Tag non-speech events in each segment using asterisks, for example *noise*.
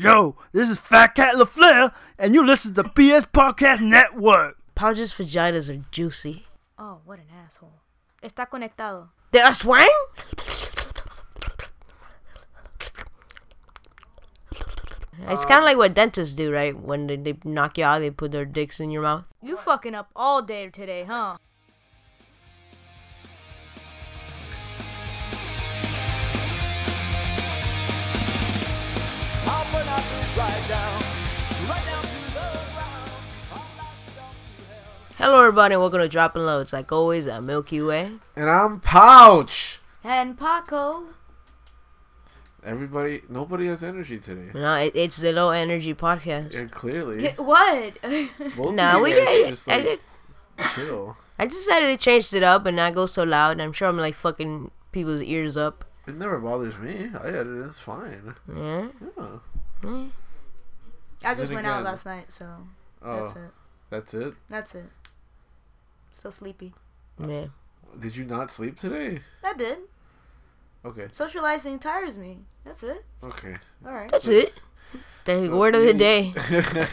Yo, this is Fat Cat LaFleur, and you listen to BS Podcast Network. Pouch's vaginas are juicy. Oh, what an asshole. Está conectado. Did I swing? It's kind of like what dentists do, right? When they, they knock you out, they put their dicks in your mouth. You fucking up all day today, huh? Hello, everybody, and welcome to Dropping Loads. Like always, at Milky Way. And I'm Pouch. And Paco. Everybody, nobody has energy today. No, it, it's the low energy podcast. And clearly, Get- what? both No, of we you guys did. just I like did. chill. I decided to change it up and not go so loud. I'm sure I'm like fucking people's ears up. It never bothers me. I edit it. It's fine. Yeah. Yeah. I just Then went out last night, so Oh, that's it. that's it. That's it. So sleepy. Yeah. Did you not sleep today? I did. Okay. Socializing tires me. That's it. Okay. All right. That's it. The So word of the day. *laughs*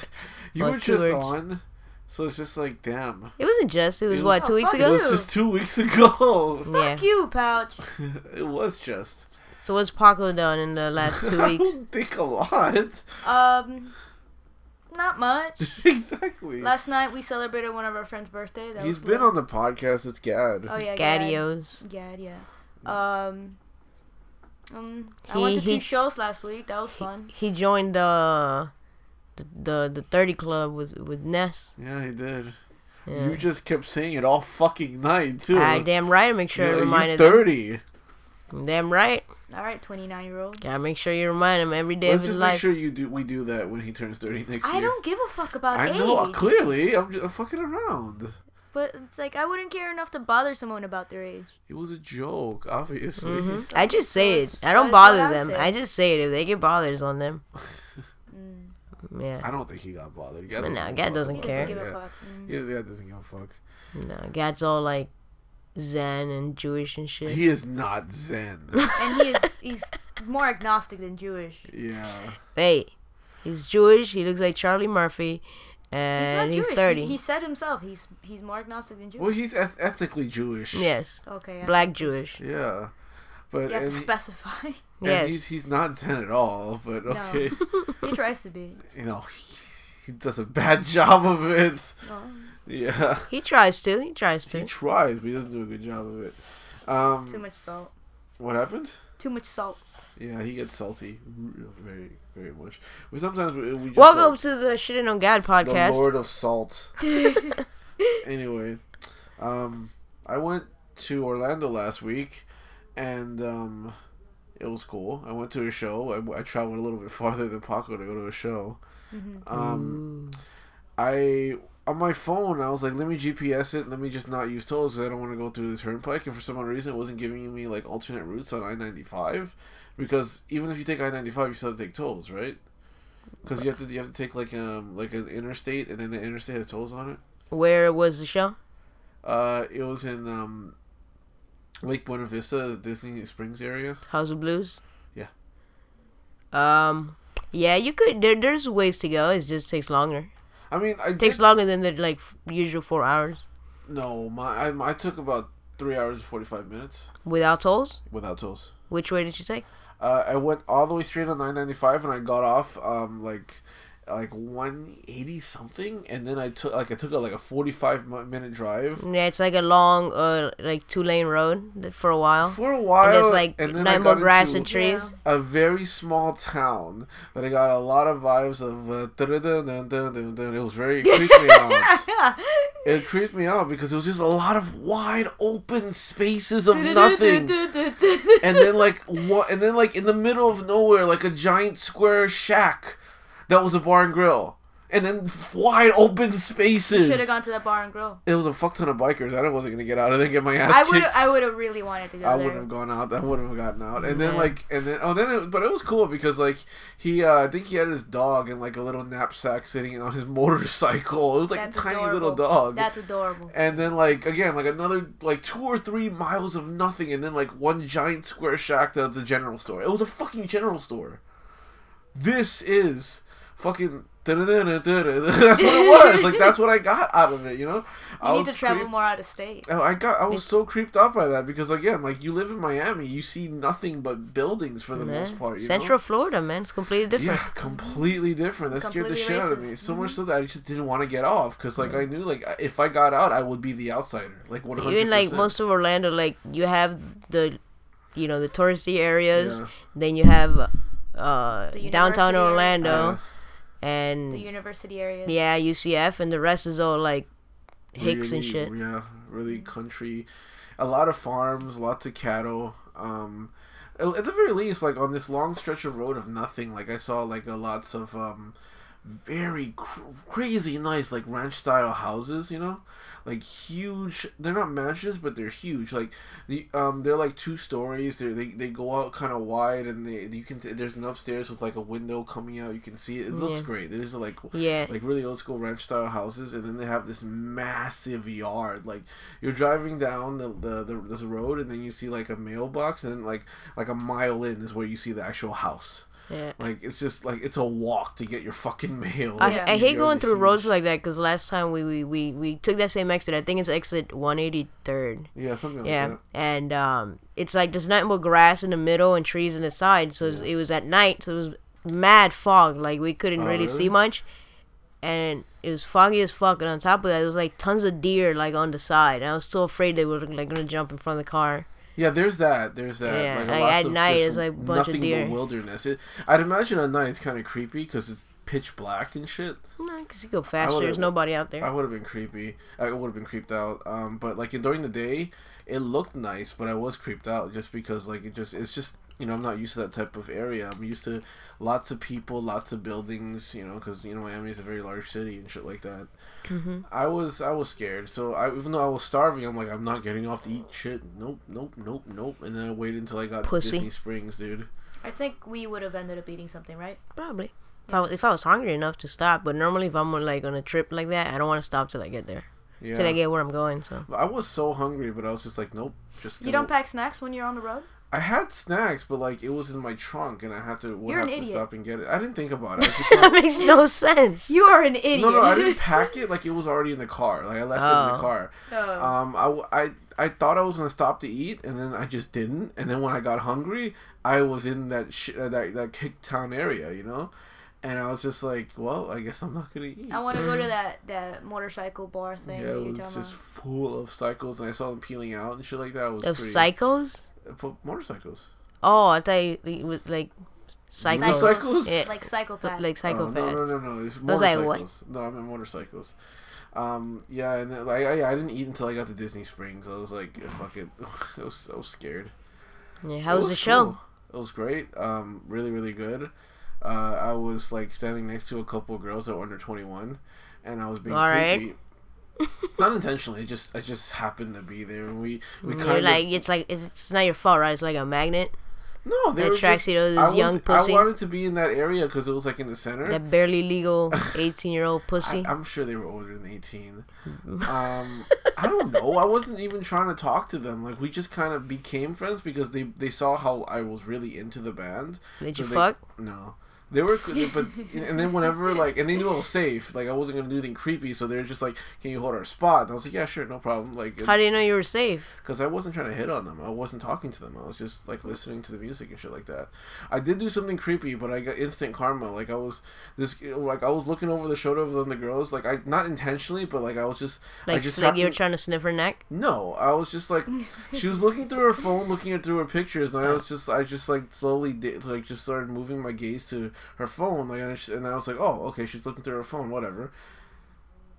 you Or were just words. on, so it's just like, damn. It wasn't just. It was It what was- two Oh, weeks ago. It was just two weeks ago. yeah. Fuck you, Pouch. *laughs* it was just. So what's Paco done in the last two *laughs* I weeks? don't think a lot. Um, not much. *laughs* exactly. Last night we celebrated one of our friends' birthday. That He's was been lit. on the podcast. It's Gad. Oh yeah, Gad. Gadios. Gad, yeah. Um, um, I went He- to two shows last week. That was fun. He joined the the the, the thirty club with with Ness. Yeah, he did. Yeah. You just kept saying it all fucking night too. I damn right. Make sure You're, I you're reminded them. thirty. Damn right. All right, twenty nine year old. Gotta make sure you remind him every day Let's of his just make life. sure you do. We do that when he turns thirty next I year. don't give a fuck about I age. I know. uh, Clearly, I'm just fucking around. But it's like I wouldn't care enough to bother someone about their age. It was a joke, obviously. Mhm. *laughs* I just say it. I don't bother I them. say. I just say it. If they get bothered, it's on them. Mm. Yeah. I don't think he got bothered. Gad But doesn't no, give a Gad doesn't care. doesn't give that. a fuck. Mm. Yeah, Gad doesn't give a fuck. No, Gad's all like Zen and Jewish and shit. He is not Zen. *laughs* And he is he's more agnostic than Jewish. yeah. Hey, he's Jewish. He looks like Charlie Murphy, He's and not he's, Jewish. thirty. He, he said himself he's he's more agnostic than Jewish. Well, he's eth- ethnically Jewish. yes, okay. I- black Jewish. Yeah. But You have to and he- specify. *laughs* and Yes. he's he's not Zen at all. But No. okay, he tries to be. *laughs* you know, he, he does a bad job of it. No. Yeah. *laughs* He tries to. He tries to. He tries, but he doesn't do a good job of it. Um, Too much salt. what happened? Too much salt. Yeah, he gets salty, very, very much. We sometimes we, we just Welcome go, to the Shitting on God the podcast. Lord of Salt. *laughs* *laughs* anyway, um, I went to Orlando last week, and um, it was cool. I went to a show. I, I traveled a little bit farther than Paco to go to a show. Um, I on my phone, I was like, let me GPS it. Let me just not use tolls because I don't want to go through the turnpike. And for some odd reason, it wasn't giving me like alternate routes on I ninety five, because even if you take I ninety five, you still have to take tolls, right? Because you have to you have to take like um like an interstate, and then the interstate has tolls on it. Where was the show? Uh, it was in um Lake Buena Vista, Disney Springs area. House of Blues. Yeah. Um. Yeah, you could. There, there's ways to go. It just takes longer. I mean, I It takes did, longer than the like usual four hours no my I, I took about three hours and forty five minutes without tolls. without tolls. Which way did you take? Uh, I went all the way straight on 995 and I got off um like like 180 something and then I took like I took a, like a 45 minute drive. Yeah, it's like a long, uh, like two lane road for a while. for a while And there's like and then more grass and trees. a very small town but I got a lot of vibes of uh, it was very it creeped me out. *laughs* It creeped me out because it was just a lot of wide open spaces of nothing. and then like what and then like in the middle of nowhere like a giant square shack that was a bar and grill and then wide open spaces Should have gone to that bar and grill. it was a fuck ton of bikers i wasn't gonna get out and then get my ass I would I would have really wanted to go I there. wouldn't have gone out. I wouldn't have gotten out. And then like, and then oh, then it, but it was cool because like he, uh, I think he had his dog in like a little knapsack sitting on his *laughs* motorcycle. It was like That's a tiny adorable. little dog. That's adorable. and then like again like another like two or three miles of nothing, and then like one giant square shack that's a general store. It was a fucking general store. this is fucking. *laughs* That's what it was. Like that's what I got out of it. You know, I need was to travel creep- more out of state. Oh, I got. I was so creeped out by that because again, like you live in Miami, you see nothing but buildings for the most part. You Central know? Florida, man, it's completely different. Yeah, completely different. That scared the Completely shit out of me. So Mm-hmm. much so that I just didn't want to get off because, like, I knew like if I got out, I would be the outsider. Like one hundred. Even like most of Orlando, like you have the, you know, the touristy areas. Yeah. Then you have uh, The downtown. Orlando, Uh, and The university area. yeah, UCF, and the rest is all like Hicks and shit. Yeah, really country. A lot of farms, lots of cattle. Um, at at the very least, like on this long stretch of road of nothing, like I saw like a lots of um, very cr- crazy nice like ranch style houses. You know, like huge. They're not mansions, but they're huge. Like the um, they're like two stories. They they they go out kind of wide, and they you can there's an upstairs with like a window coming out. You can see it. It looks Yeah. great. It is like yeah, like really old school ranch style houses, and then they have this massive yard. Like you're driving down the, the, the this road, and then you see like a mailbox, and then like like a mile in is where you see the actual house. Yeah. Like it's just like it's a walk to get your fucking *laughs* mail. I, Like, I these hate going are through huge. roads like that because last time we, we, we, we took that same exit. I think it's exit 183rd. Yeah, something like Yeah, that. and um, it's like there's nothing but grass in the middle and trees in the side. So it was, it was at night, so it was mad fog. Like we couldn't Oh, really, really? see much, and it was foggy as fuck. And on top of that, there was like tons of deer like on the side. And I was so afraid they were like gonna jump in front of the car. Yeah, there's that. There's that. Yeah, like, lots at of night it's, like, a bunch of nothing deer. but wilderness. It, I'd imagine at night it's kind of creepy because it's pitch black and shit. No, because you go faster. There's nobody out there. I would have been creepy. I would have been creeped out. Um, but like during the day, it looked nice, but I was creeped out just because like it just it's just you know I'm not used to that type of area. I'm used to lots of people, lots of buildings. You know, because you know Miami is a very large city and shit like that. Mm-hmm. I was I was scared. So I even though I was starving, I'm like I'm not getting off to eat shit. Nope, nope, nope, nope. And then I waited until I got Pussy. to Disney Springs, dude. I think we would have ended up eating something, right? Probably. If I, was- if I was hungry enough to stop, but normally if I'm on, like on a trip like that, I don't want to stop till I get there, Yeah. till I get where I'm going. So I was so hungry, but I was just like, nope. Just You gonna- don't pack snacks when you're on the road? I had snacks, but like it was in my trunk, and I had to would You're have to idiot. stop and get it. I didn't think about it. I *laughs* just that makes no sense. You are an idiot. no, no, I didn't pack it. Like it was already in the car. Like I left it in Oh. the car. Oh. Um, I, w- I, I thought I was gonna stop to eat, and then I just didn't. And then when I got hungry, I was in that sh- uh, that that Kicktown area, you know. And I was just like, well, I guess I'm not gonna eat. I want to go to *laughs* that, that motorcycle bar thing Yeah, it was just about. full of cycles, and I saw them peeling out and shit like that. It was Of pretty, psychos? Uh, motorcycles. Oh, I thought it was like psychos. Unicycles? Yeah. Like psychopaths. Like Oh, psychopaths. no, no, no, no. It's I like, motorcycles. what? No, I meant motorcycles. Um, yeah, and then, like, I, I didn't eat until I got to Disney Springs. I was like, *laughs* fuck it. *laughs* I was, I was scared. Yeah, It how was, the show? cool. It was great. Um, really, really good. Uh, I was like standing next to a couple of girls that were under twenty one, and I was being creepy. All right. Not intentionally. It just I just happened to be there. We we kind of like it's like it's not your fault, right? It's like a magnet no. They that were attracts you to this I was, young pussy. I wanted to be in that area because it was like in the center. that barely legal *laughs* 18 year old pussy. I, I'm sure they were older than 18. *laughs* Um, I don't know. I wasn't even trying to talk to them. Like we just kind of became friends because they they saw how I was really into the band. Did So you they- fuck? No. They were, but *laughs* and then whenever like, and they knew I was safe. Like I wasn't gonna do anything creepy, so they were just like, "Can you hold our spot?" And I was like, "Yeah, sure, no problem." Like, How do you know you were safe? because I wasn't trying to hit on them. I wasn't talking to them. I was just like listening to the music and shit like that. I did do something creepy, but I got instant karma. Like I was this, like I was looking over the shoulder of them, the girls. Like I not intentionally, but like I was just, I Like, just like you were trying to sniff her neck? no, I was just like, she was looking through her phone, looking at through her pictures, and I was just, I just like slowly, did, like, just started moving my gaze to her phone, like, and, she, and I was like, oh, okay, she's looking through her phone, whatever.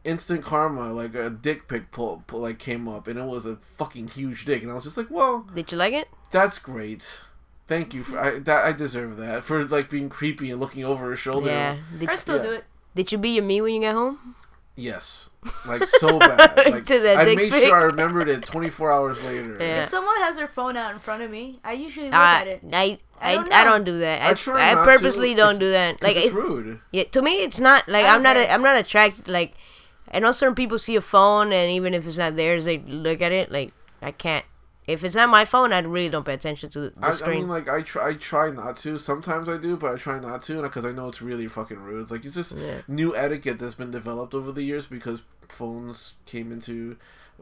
Instant karma, like a dick pic pull, pull, like came up, and it was a fucking huge dick, and I was just like, well, Did you like it? that's great. Thank you for I, that. I deserve that for like being creepy and looking over her shoulder. Yeah. Did, I still Yeah. do it. did you be your me when you got home? Yes, like so bad. *laughs* Like To that I dick made pic. sure I remembered it 24 hours later. Yeah. If someone has their phone out in front of me, I usually look I, at it. I, I, I I, don't don't, do that. I I, try I, not purposely to. don't It's- do that. Like, it's it, rude. yeah, to me, it's not like I don't I'm not. care. A, I'm not attracted. Like, I know certain people see a phone, and even if it's not theirs, they look at it. Like, I can't. If it's not my phone, I really don't pay attention to the I, I mean, like I try, I try not to. Sometimes I do, but I try not to, because I know it's really fucking rude. It's like it's just Yeah. new etiquette that's been developed over the years because phones came into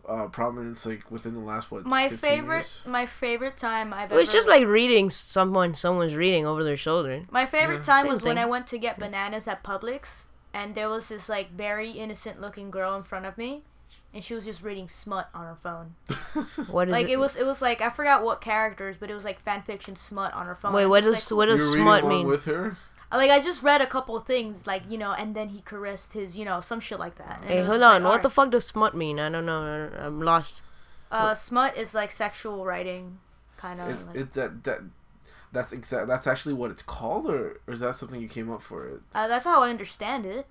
uh, prominence like within the last what. My 15 favorite, years? my favorite time I've Well, it's ever. just like reading someone someone's reading over their shoulder. my favorite Yeah. time Same was when. I went to get bananas at Publix, and there was this like very innocent looking girl in front of me, and she was just reading smut on her phone. *laughs* What is Like it? it was, it was like I forgot what characters, but it was like fan fiction smut on her phone. Wait, what does like, what does smut along mean? with her. like I just read a couple of things, like you know, and then he caressed his, you know, some shit like that. And Hey, hold on. like, what the fuck does smut mean? I don't know. I- I'm lost. Uh, smut is like sexual writing, kind of. It, like, it that that that's exact. That's actually what it's called, or, or is that something you came up for it? uh, that's how I understand it.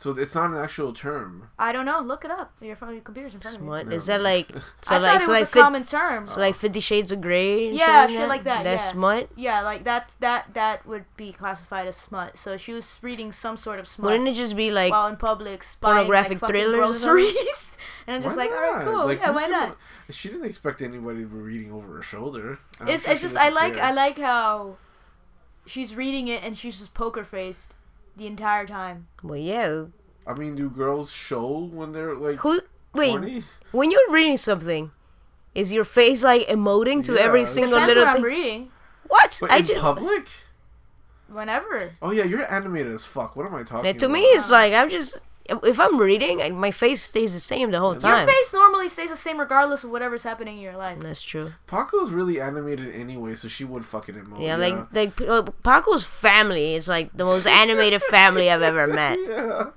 So it's not an actual term. I don't know. Look it up. Your phone, your computer's in front of me. Smut Never is that like *laughs* so I like thought it so was like a fif- common term. so like Fifty Shades of Grey? and Yeah, shit shit like that, That's yeah. smut. Yeah, like that that that would be classified as smut. So she was reading some sort of smut Wouldn't it just be like while in public, buying pornographic like, fucking thrillers or groceries. *laughs* and I'm just Why like, alright, cool. Like, yeah, who's why gonna- not? She didn't expect anybody to be reading over her shoulder. It's sure it's just I like care. I like how she's reading it and she's just poker faced the entire time. well yeah. I mean, do girls show when they're like Who wait horny? when you're reading something, is your face like emoting to every Yeah. single Depends little what I'm reading. What? But I in just public? Whenever. Oh yeah, you're animated as fuck. What am I talking Now, to about? me, it's like I'm just if I'm reading, I- my face stays the same the whole time. Your face normally stays the same regardless of whatever's happening in your life. That's true. Paco's really animated anyway, so she would fucking emote. Yeah, like like uh, Paco's family is like the most animated family I've ever met. *laughs* yeah.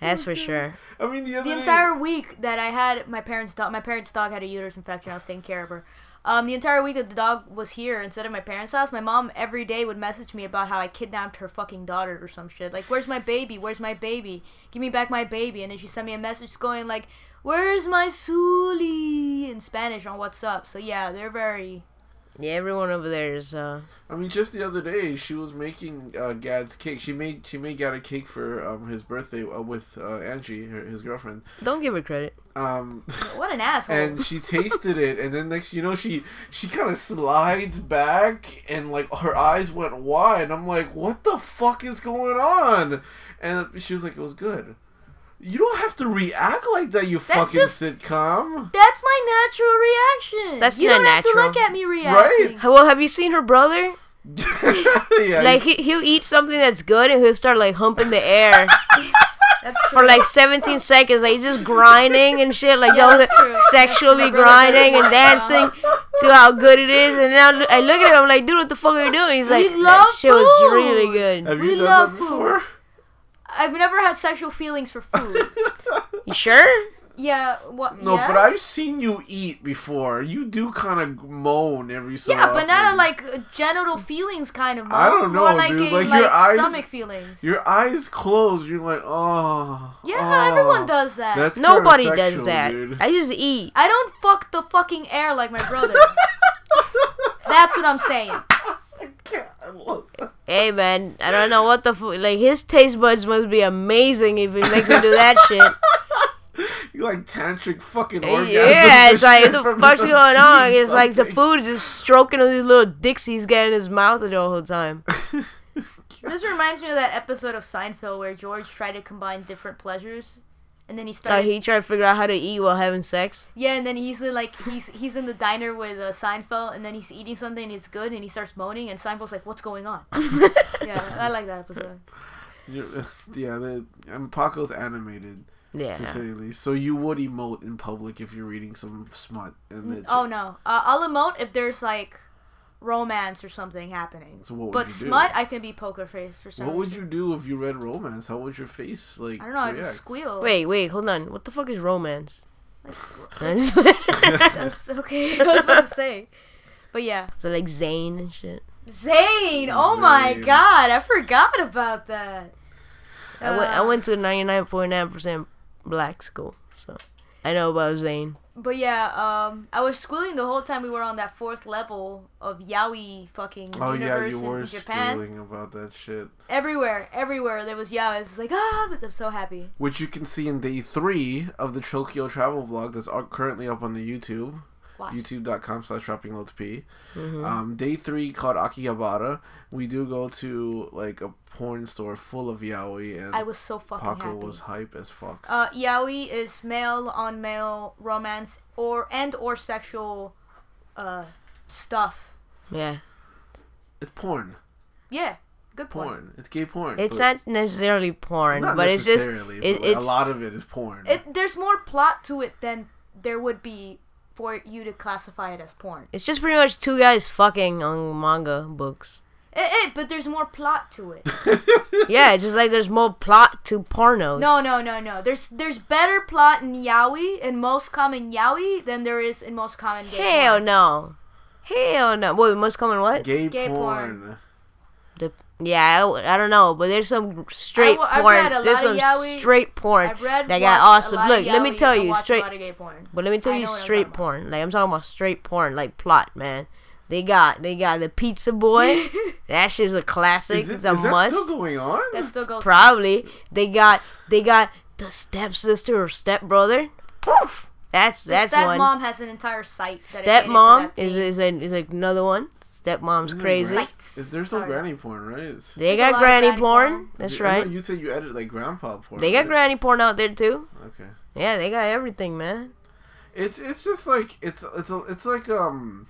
That's for sure. I mean, the other the day- entire week that I had my parents' dog, my parents' dog had a uterus infection. I was taking care of her. Um, the entire week that the dog was here instead of my parents' house, my mom every day would message me about how I kidnapped her fucking daughter or some shit. Like, where's my baby? Where's my baby? Give me back my baby. And then she sent me a message going like, "Where's my Suli?" in Spanish on WhatsApp. So yeah, they're very. Yeah, everyone over there is. uh I mean, just the other day, she was making uh, Gad's cake. She made she made Gad a cake for um, his birthday uh, with uh, Angie, her, his girlfriend. Don't give her credit. Um, *laughs* What an asshole. and she tasted it, and then next, you know, she she kind of slides back, and like her eyes went wide. I'm like, what the fuck is going on? And she was like, it was good. You don't have to react like that, you That's fucking just- sitcom. That's my natural reaction. That's you not don't have to look at me reacting. Right? Well, have you seen her brother? *laughs* *laughs* yeah, Like he he'll eat something that's good and he'll start like humping the air *laughs* That's for true. like 17 seconds. Like he's just grinding and shit. Like Yeah, y'all that's true. sexually My brother does grinding and dancing to how good it is. And now I look at him. I'm like, dude, what the fuck are you doing? He's like, We that love shit was really good. have we you done love that food. before? I've never had sexual feelings for food. *laughs* You sure? yeah, what? No, yeah? but I've seen you eat before. You do kind of moan every so Yeah, often. but not a like genital feelings kind of. Mom. I don't More know, like dude. a, Like, like, your eyes- stomach feelings. Your eyes closed. You're like, oh. Yeah, oh. everyone does that. That's Nobody kinda does that. Dude. I just eat. I don't fuck the fucking air like my brother. *laughs* That's what I'm saying. I love that. Hey man, I don't know what the fu- like his taste buds must be amazing if he makes him do that shit. *laughs* You like tantric fucking orgasms. yeah, it's like what the from fuck's just going on? eating *laughs* It's like the food is just stroking all these little dicks he's got in his mouth the whole time. *laughs* This reminds me of that episode of Seinfeld where George tried to combine different pleasures, and then he Like started. he tried to figure out how to eat while having sex. yeah, and then he's like he's he's in the diner with uh, Seinfeld, and then he's eating something, and it's good, and he starts moaning, and Seinfeld's like, "What's going on?" *laughs* yeah, I like that episode. You- *laughs* yeah, the, and Paco's animated Yeah. to say the least. So you would emote in public if you're reading some smut, and Oh no, uh, I'll emote if there's like romance or something happening. So what would but you do? smut, I can be poker face for some What would reason. you do if you read romance? How would your face like? I don't know. I'd react? squeal. Wait, wait, hold on. What the fuck is romance? *laughs* That's *laughs* *laughs* okay. I was about to say, but yeah, so like Zane and shit. Zane. Oh my god, I forgot about that. I went I Uh, went to a ninety nine point nine percent black school, so I know about Zane. But yeah, um, I was squealing the whole time we were on that fourth level of yaoi fucking Oh yeah, universe you were in Japan. squealing about that shit, Everywhere, everywhere there was yaoi. I was like, ah, I'm so happy. which you can see in day three of the Tokyo travel vlog that's currently up on the YouTube. Watch. youtube.com slash dropping loads p Mm-hmm. um day three called akihabara we do go to like a porn store full of yaoi and I was so fucking paco happy. was hype as fuck Uh, yaoi is male on male romance or and or sexual uh stuff. Yeah. it's porn Yeah, good point. porn it's gay porn It's not necessarily porn, not but it's just necessarily it, but like, it's a lot of it is porn It there's more plot to it than there would be for you to classify it as porn. it's just pretty much two guys fucking on manga books. Eh, eh, but there's more plot to it. *laughs* Yeah, it's just like there's more plot to pornos. No, no, no, no. There's there's better plot in yaoi in most common yaoi than there is in most common gay Hell porn. no. Hell no. Wait, most common what? gay, Gay porn. porn. The, yeah, I, I don't know, but there's some straight wa- I've porn. read a There's lot of some yaoi. straight porn I've read that got awesome. Look, let me tell you straight. A lot of gay porn. But let me tell you know what I'm straight talking about. porn. Like I'm talking about straight porn, like plot, man. They got they got the Pizza Boy. *laughs* that shit's a classic. Is, it, it's a is that must. still going on? That still goes. Probably. They got they got the stepsister or stepbrother. Poof. That's the that's stepmom one. has an entire site. dedicated to Stepmom that is thing. is a, is like another one. Stepmom's Isn't crazy. great? Is there still Sorry. granny porn, right? It's- They There's a got granny, granny porn. porn. That's I right. you said you edit like grandpa porn. They got right? granny porn out there too. Okay. Yeah, they got everything, man. It's it's just like it's it's a, it's like um,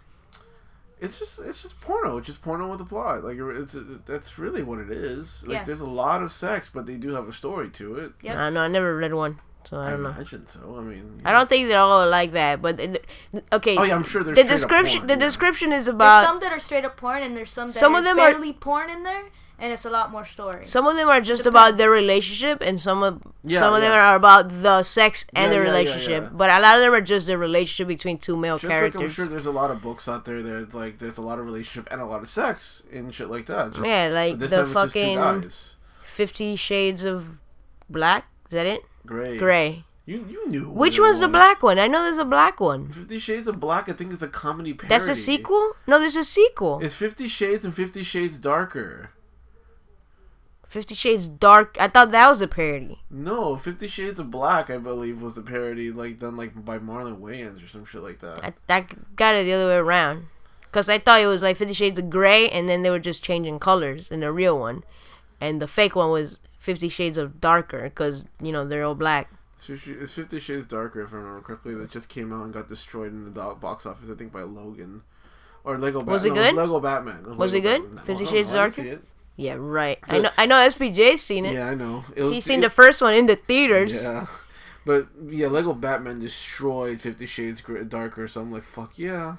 it's just it's just porno. It's just porno with a plot. Like it's that's really what it is. Like Yeah. there's a lot of sex, but they do have a story to it. Yep. I don't know. I never read one, so I I don't know. imagine so. I mean, I don't think they're all like that, but th- th- okay. Oh yeah, I'm sure there's the straight up description. porn, the yeah. description is about There's some that are straight up porn, and there's some that Some of is them are- barely porn in there, and it's a lot more story. Some of them are just about their relationship, and some of Yeah, some of them are about the sex and Yeah, the yeah, yeah, relationship. yeah. But a lot of them are just the relationship between two male Just like I'm sure there's a lot of books out there that like there's a lot of relationship and a lot of sex and shit like that. Just, yeah, like this the time it's just two fucking. Fifty Shades of Black. Is that it? Gray. Gray. You you knew. Which one's the black one? I know there's a black one. Fifty Shades of Black, I think, is a comedy parody. That's a sequel? No, there's a sequel. It's Fifty Shades and Fifty Shades Darker. Fifty Shades Dark. I thought that was a parody. No, Fifty Shades of Black, I believe, was a parody like done like by Marlon Wayans or some shit like that. I, I got it the other way around. Because I thought it was like Fifty Shades of Grey, and then they were just changing colors in the real one. And the fake one was Fifty Shades of Darker, because, you know, they're all black. It's Fifty, Shades Darker, if I remember correctly, that just came out and got destroyed in the box office. I think by Logan or Lego. Bat- Was it no, good? Lego Batman. Was it Lego good? Batman. Fifty oh, Shades know, Darker? it. Yeah, right. I know I know SPJ's seen it. Yeah, I know. It was, He's seen it- the first one in the theaters. Yeah, but yeah, Lego Batman destroyed Fifty Shades Darker. So I'm like, fuck yeah,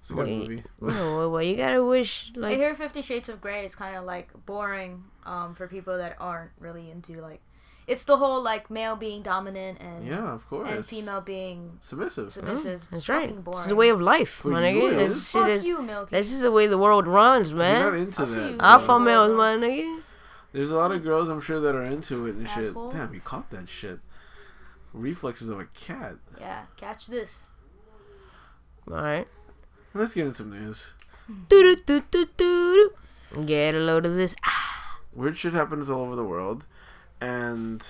it's a good Wait. movie. No, well, well, you gotta wish, I like, hear Fifty Shades of Grey is kind of like boring um, for people that aren't really into like. It's the whole like male being dominant and Yeah, of course. and female being submissive. submissive. It's that's right. fucking boring. This is the way of life, For my you, nigga. it That's, is. shit Fuck is- you, Milky. that's just the way the world runs, man. You're not man. into I'll see that. you so- Alpha males, my nigga. There's a lot of girls I'm sure that are into it and Asshole. shit. Damn, you caught that shit. Reflexes of a cat. yeah, catch this. Alright. Let's get into some news. Doo doo doo doo doo. Get a load of this. Ah, Weird shit happens all over the world, and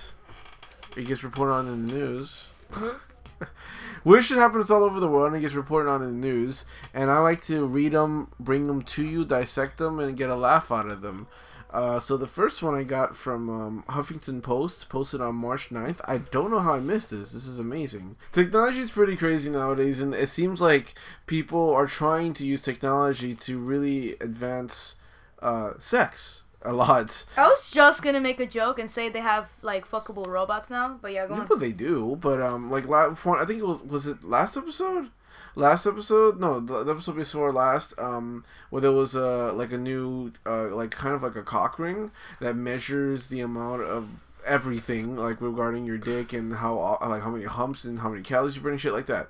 it gets reported on in the news. *laughs* Weird shit happens all over the world and it gets reported on in the news, and I like to read them, bring them to you, dissect them, and get a laugh out of them. Uh, so the first one I got from um, Huffington Post, posted on March 9th. I don't know how I missed this. This is amazing. Technology is pretty crazy nowadays, and it seems like people are trying to use technology to really advance uh, sex a lot. I was just gonna make a joke and say they have like fuckable robots now, but yeah, go on. What they do, but um, like la- for, I think it was was it last episode, last episode, no, the, episode before last, um, where there was a like a new uh like kind of like a cock ring that measures the amount of everything like regarding your dick and how uh, like how many humps and how many calories you burn and shit like that.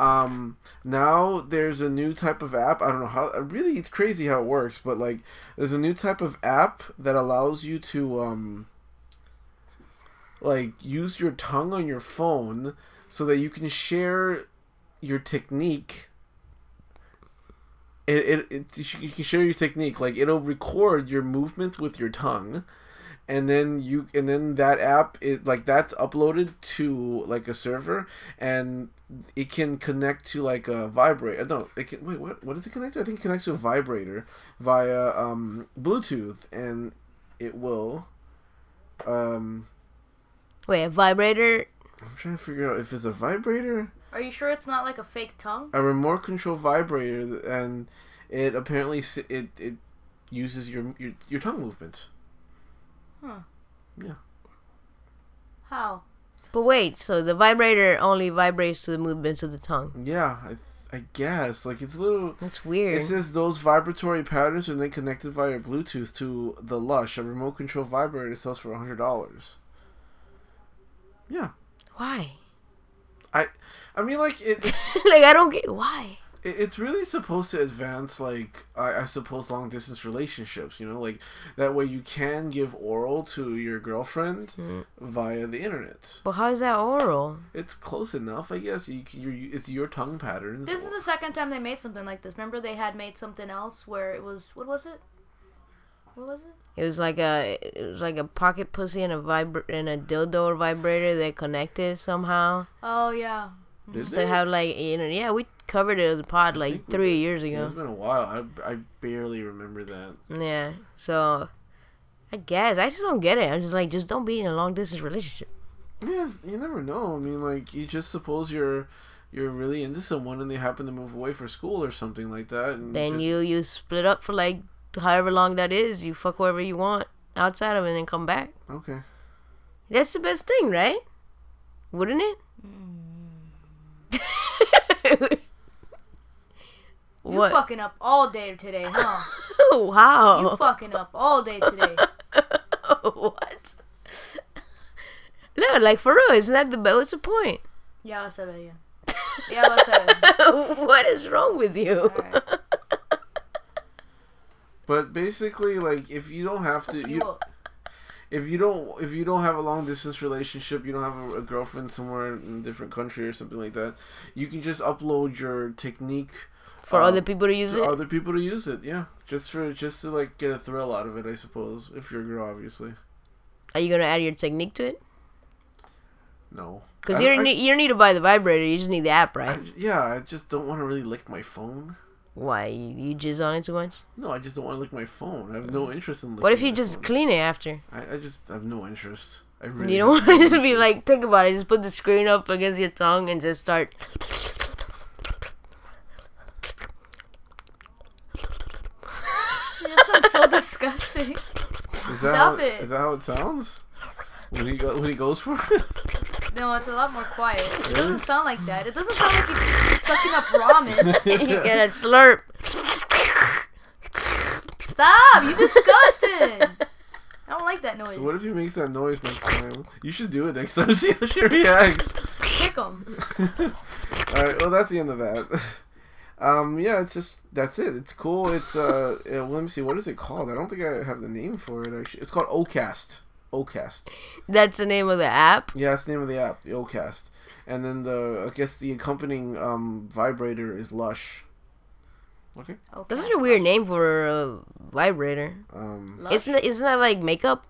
Um, now there's a new type of app. I don't know how. Really, it's crazy how it works, but like, there's a new type of app that allows you to um, like use your tongue on your phone so that you can share your technique. It, it, it you can show your technique like it'll record your movements with your tongue and then you and then that app it like that's uploaded to like a server and it can connect to like a vibrator. No, it can wait. What what does it connect to? I think it connects to a vibrator via um, Bluetooth, and it will. Um, Wait, a vibrator? I'm trying to figure out if it's a vibrator, Are you sure it's not like a fake tongue? a remote control vibrator, and it apparently it it uses your your, your tongue movements. Huh. Yeah. How? But wait, so the vibrator only vibrates to the movements of the tongue. Yeah, I, I guess like it's a little. That's weird. It says those vibratory patterns are then connected via Bluetooth to the Lush, a remote control vibrator that sells for hundred dollars. Yeah, Why? I, I mean, like it, it's *laughs* like I don't get why. it- it's really supposed to advance, like I, I suppose, long distance relationships. You know, like that way you can give oral to your girlfriend mm. via the internet. But how is that oral? It's close enough, I guess. You, can- you're, it's your tongue patterns. This is the second time they made something like this. Remember they had made something else where it was what was it? What was it? It was like a it was like a pocket pussy and a vibra- and a dildo or vibrator that connected somehow. Oh yeah. Did To they? have like you know yeah we covered it in the pod like think we three did. years ago. it's been a while. I, I barely remember that. Yeah, so I guess I just don't get it. I'm just like just don't be in a long distance relationship. Yeah, you never know. I mean, like you just suppose you're you're really into someone and they happen to move away for school or something like that. And Then just- you you split up for like however long that is. You fuck whoever you want outside of it and then come back. okay. That's the best thing, right? Wouldn't it? *laughs* You what? fucking up all day today, huh? *laughs* wow. You fucking up all day today. *laughs* what? No, like for real, isn't that the best? What's the point? Yeah, what's up, yeah. Yeah, what's up? what is wrong with you? But basically, like if you don't have to, you if you don't if you don't have a long distance relationship, you don't have a, a girlfriend somewhere in a different country or something like that, you can just upload your technique For um, other people to use to it? other people to use it. Yeah, just for just to like get a thrill out of it, I suppose. If you're a girl, obviously. Are you gonna add your technique to it? No. Because you don't I- need you don't need to buy the vibrator. You just need the app, I, right? yeah, I just don't want to really lick my phone. Why you, you jizz on it too much? No, I just don't want to lick my phone. I have no mm. interest in. Licking What if you my just phone. clean it after? I, I just have no interest. I really. You don't want to *laughs* just be like, think about it. Just put the screen up against your tongue and just start. That sounds so disgusting. Is that Stop how, it. Is that how it sounds? When he go, when he goes for it. No, it's a lot more quiet. It doesn't sound like that. It doesn't sound like he's sucking up ramen. *laughs* *laughs* you get a slurp. Stop! You disgusting. I don't like that noise. So what if he makes that noise next time? You should do it next time. *laughs* See how she reacts. Kick him. All right. Well, that's the end of that. Um. Yeah. It's just that's it. It's cool. It's uh. uh, let me see. What is it called? I don't think I have the name for it. Actually, it's called Ocast. Ocast. That's the name of the app. Yeah, that's the name of the app, the Ocast. And then the I guess the accompanying um vibrator is Lush. Okay. That's such a weird name for a vibrator. Um. Lush? Isn't it? Isn't that like makeup?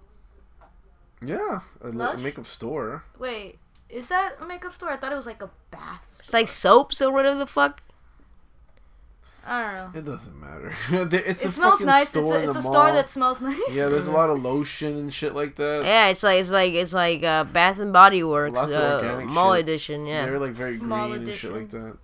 Yeah. A, Lush? makeup store. Wait, is that a makeup store? I thought it was like a bath It's like soaps or whatever the fuck. I don't know. It doesn't matter. *laughs* It's It a smells fucking nice. It's a, it's a store that smells *laughs* nice. Yeah, there's a lot of lotion and shit like that. Yeah, it's like it's like it's like uh, Bath and Body Works, Lots of uh, organic mall shit. edition. Yeah, They're like very green Mall and shit like that.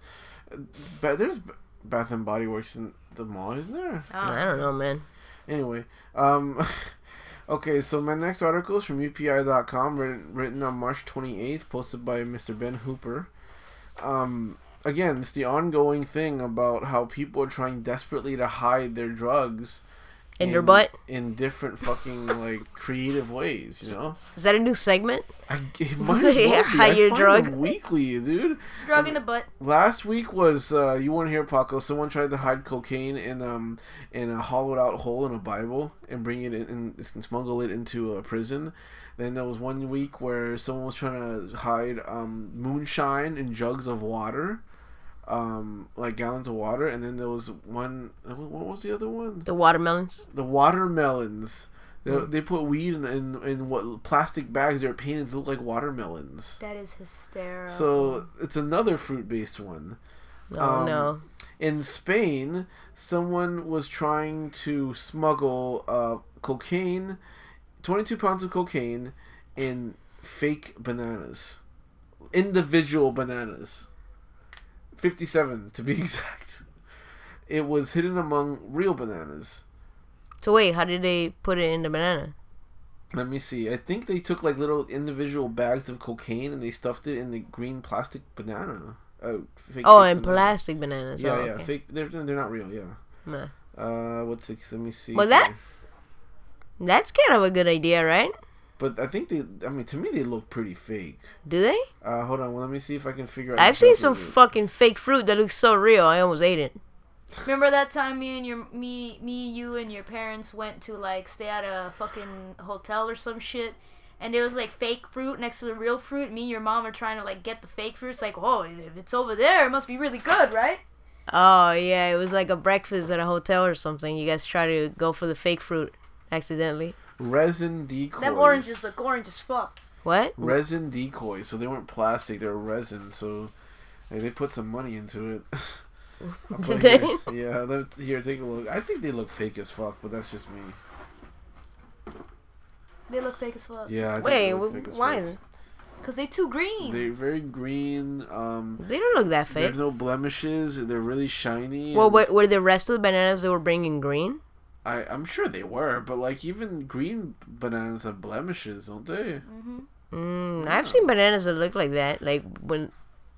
Uh, But there's Bath and Body Works in the mall, isn't there? I don't know, man. Anyway, um, *laughs* okay, so my next article is from UPI.com, written, written on March 28th, posted by Mr. Ben Hooper. Um, again, it's the ongoing thing about how people are trying desperately to hide their drugs In your butt? in different fucking like creative ways. You know, Is that a new segment? I it might as *laughs* well be. I your find drug? them weekly, dude. Drug in the butt. Last week was uh, you weren't here, Paco. Someone tried to hide cocaine in um in a hollowed out hole in a Bible and bring it in and smuggle it into a prison. Then there was one week where someone was trying to hide um, moonshine in jugs of water, um, like gallons of water. And then there was one. What was the other one? The watermelons. The watermelons. They, they put weed in, in in what plastic bags they were painted to look like watermelons. That is hysterical. So it's another fruit based one. Oh Um, no. In Spain, someone was trying to smuggle uh, cocaine, 22 pounds of cocaine, in fake bananas. Individual bananas. 57 to be *laughs* exact. It was hidden among real bananas. So wait, how did they put it in the banana? Let me see. I think they took like little individual bags of cocaine and they stuffed it in the green plastic banana. Fake, Oh, fake and banana. plastic bananas. Yeah, oh, yeah, okay. fake. They're they're not real. Yeah. Nah. Uh, what's it? Let me see. Well, that- That's kind of a good idea, right? But I think they. I mean, to me, they look pretty fake. Do they? Uh, hold on. Well, let me see if I can figure out. I've seen some exactly fucking fake fruit that looks so real. I almost ate it. Remember that time me and your me me you and your parents went to like stay at a fucking hotel or some shit, and there was like fake fruit next to the real fruit. Me and your mom are trying to like get the fake fruit. It's like, oh, if it's over there, it must be really good, right? Oh yeah, it was like a breakfast at a hotel or something. You guys try to go for the fake fruit accidentally. Resin decoys. Them oranges look orange as fuck. What? resin decoys. So they weren't plastic; they were resin. So like, they put some money into it. *laughs* *laughs* I'll Did here- Yeah. Let, here, take a look. I think they look fake as fuck, but that's just me. They look fake as fuck. Yeah. I think Wait, they look wh- fake as why? Cause they too green. They're very green. Um, They don't look that fake. there's no blemishes. They're really shiny. Well, and- were, were the rest of the bananas they were bringing green? I I'm sure they were, but like even green bananas have blemishes, don't they? Mm, I've seen bananas that look like that, like when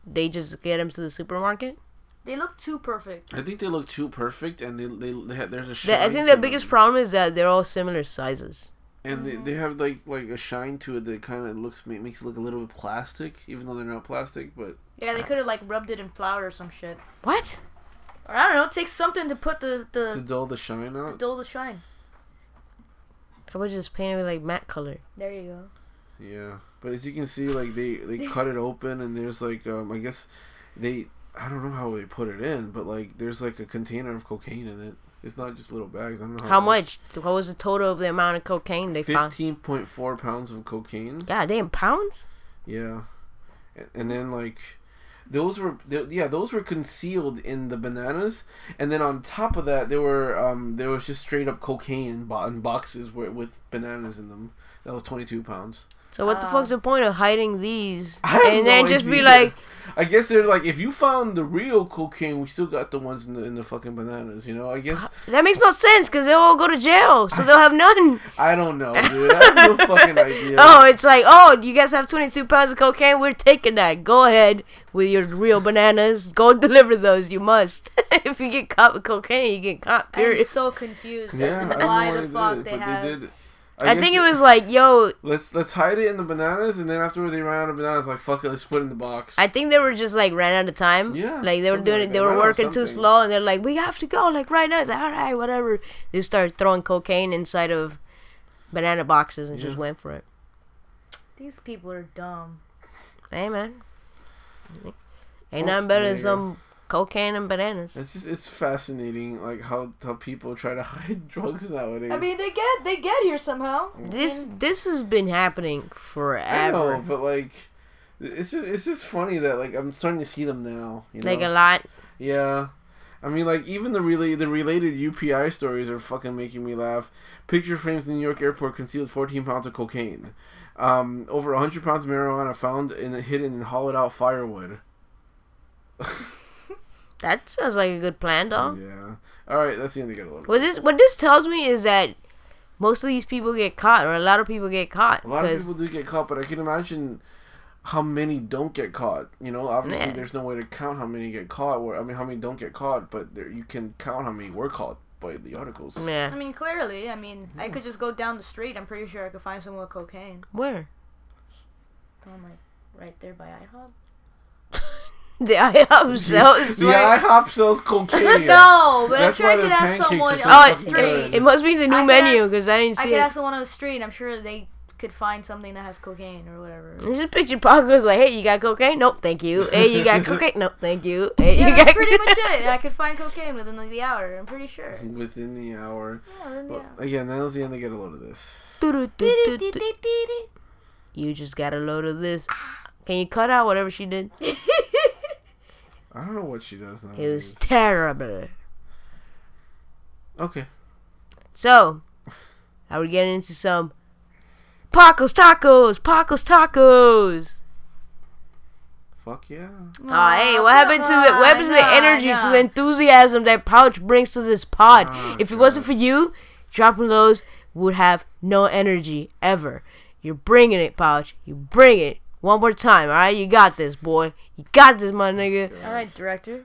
they just get them to the supermarket. They look too perfect. I think they look too perfect, and they they, they have, there's a The, shine. I think to the biggest them. problem is that they're all similar sizes. and they, they have like like a shine to it that kind of looks makes it look a little bit plastic, even though they're not plastic. But Yeah, they could have like rubbed it in flour or some shit. What? Or I don't know, take something to put the the to the dull the shine out. to dull the shine. I was just painted with like matte color. There you go. yeah. But as you can see, like they they *laughs* cut it open, and there's like um I guess they I don't know how they put it in, but like there's like a container of cocaine in it. It's not just little bags. I don't know how, How much? What was the total of the amount of cocaine they found? Fifteen point four pounds of cocaine. Yeah, damn, pounds? Yeah, A- and then like those were th- yeah those were concealed in the bananas, and then on top of that there were um there was just straight up cocaine in, bo- in boxes with bananas in them. That was twenty two pounds. So what the Uh, fuck's the point of hiding these I have and then no just be like, I guess they're like if you found the real cocaine, we still got the ones in the in the fucking bananas. You know, I guess that makes no sense because they'll all go to jail, so they'll have none. *laughs* I don't know, dude. I have no *laughs* fucking idea. Oh, it's like, oh, you guys have 22 pounds of cocaine? We're taking that. Go ahead with your real bananas. Go *laughs* deliver those. You must. if you get caught with cocaine, you get caught, Period. I'm so confused as to I why the fuck they they did, but have. they did. I, think it was like, yo, Let's let's hide it in the bananas, and then afterwards they ran out of bananas. Like fuck it, let's put it in the box. I think they were just like ran out of time. Yeah, Like they were doing like it. They were Ran out of working too slow, and they're like, we have to go like right now. It's like, all right, whatever. They started throwing cocaine inside of banana boxes and just went for it. These people are dumb. Hey man, ain't Oh, nothing better there than some cocaine and bananas. It's just it's fascinating, like how how people try to *laughs* hide drugs nowadays. I mean, they get they get here somehow. This this has been happening forever. I forever. know, but like, it's just it's just funny that like I'm starting to see them now. You know? like a lot. Yeah. I mean, like even the really the related UPI stories are fucking making me laugh. Picture frames in New York airport concealed 14 pounds of cocaine. Um, over 100 pounds of marijuana found in a hidden in hollowed out firewood. *laughs* That sounds like a good plan, dog. Yeah. All right, that's the end of get a little. What this what this tells me is that most of these people get caught, or a lot of people get caught. A lot of people do get caught, but I can imagine how many don't get caught. You know, obviously Yeah. there's no way to count how many get caught. Or I mean, how many don't get caught, but there you can count how many were caught by the articles. I mean, clearly, I mean, I could just go down the street. I'm pretty sure I could find someone with cocaine. Where? Oh my, right there by IHOP. The IHOP sells. The IHOP sells cocaine. *laughs* no, but That's I'm sure I could ask someone are on Oh, the fucking it, street. it must be the new I menu because I didn't see. It. I could it. ask someone on the street. I'm sure they could find something that has cocaine or whatever. This is picture Paco's like, hey, you got cocaine? Nope, thank you. Hey, you got *laughs* cocaine? Nope, thank you. *laughs* Hey, Yeah, you that's got pretty much it. I could find cocaine within like the hour. I'm pretty sure. Within the hour. Yeah, within the Well, hour. again, that was the end. They get a load of this. You just got a load of this. Can you cut out whatever she did? I don't know what she does now. It was terrible. Okay. So, are we getting into some Paco's Tacos? Paco's Tacos. Fuck yeah. Oh, hey, what happened to the what happened to the energy, to the enthusiasm that Pouch brings to this pod? Oh, if it God. wasn't for you, Dropping Loads would have no energy ever. You're bringing it, Pouch. You bring it. One more time, all right? You got this, boy. You got this, my nigga. All right, director.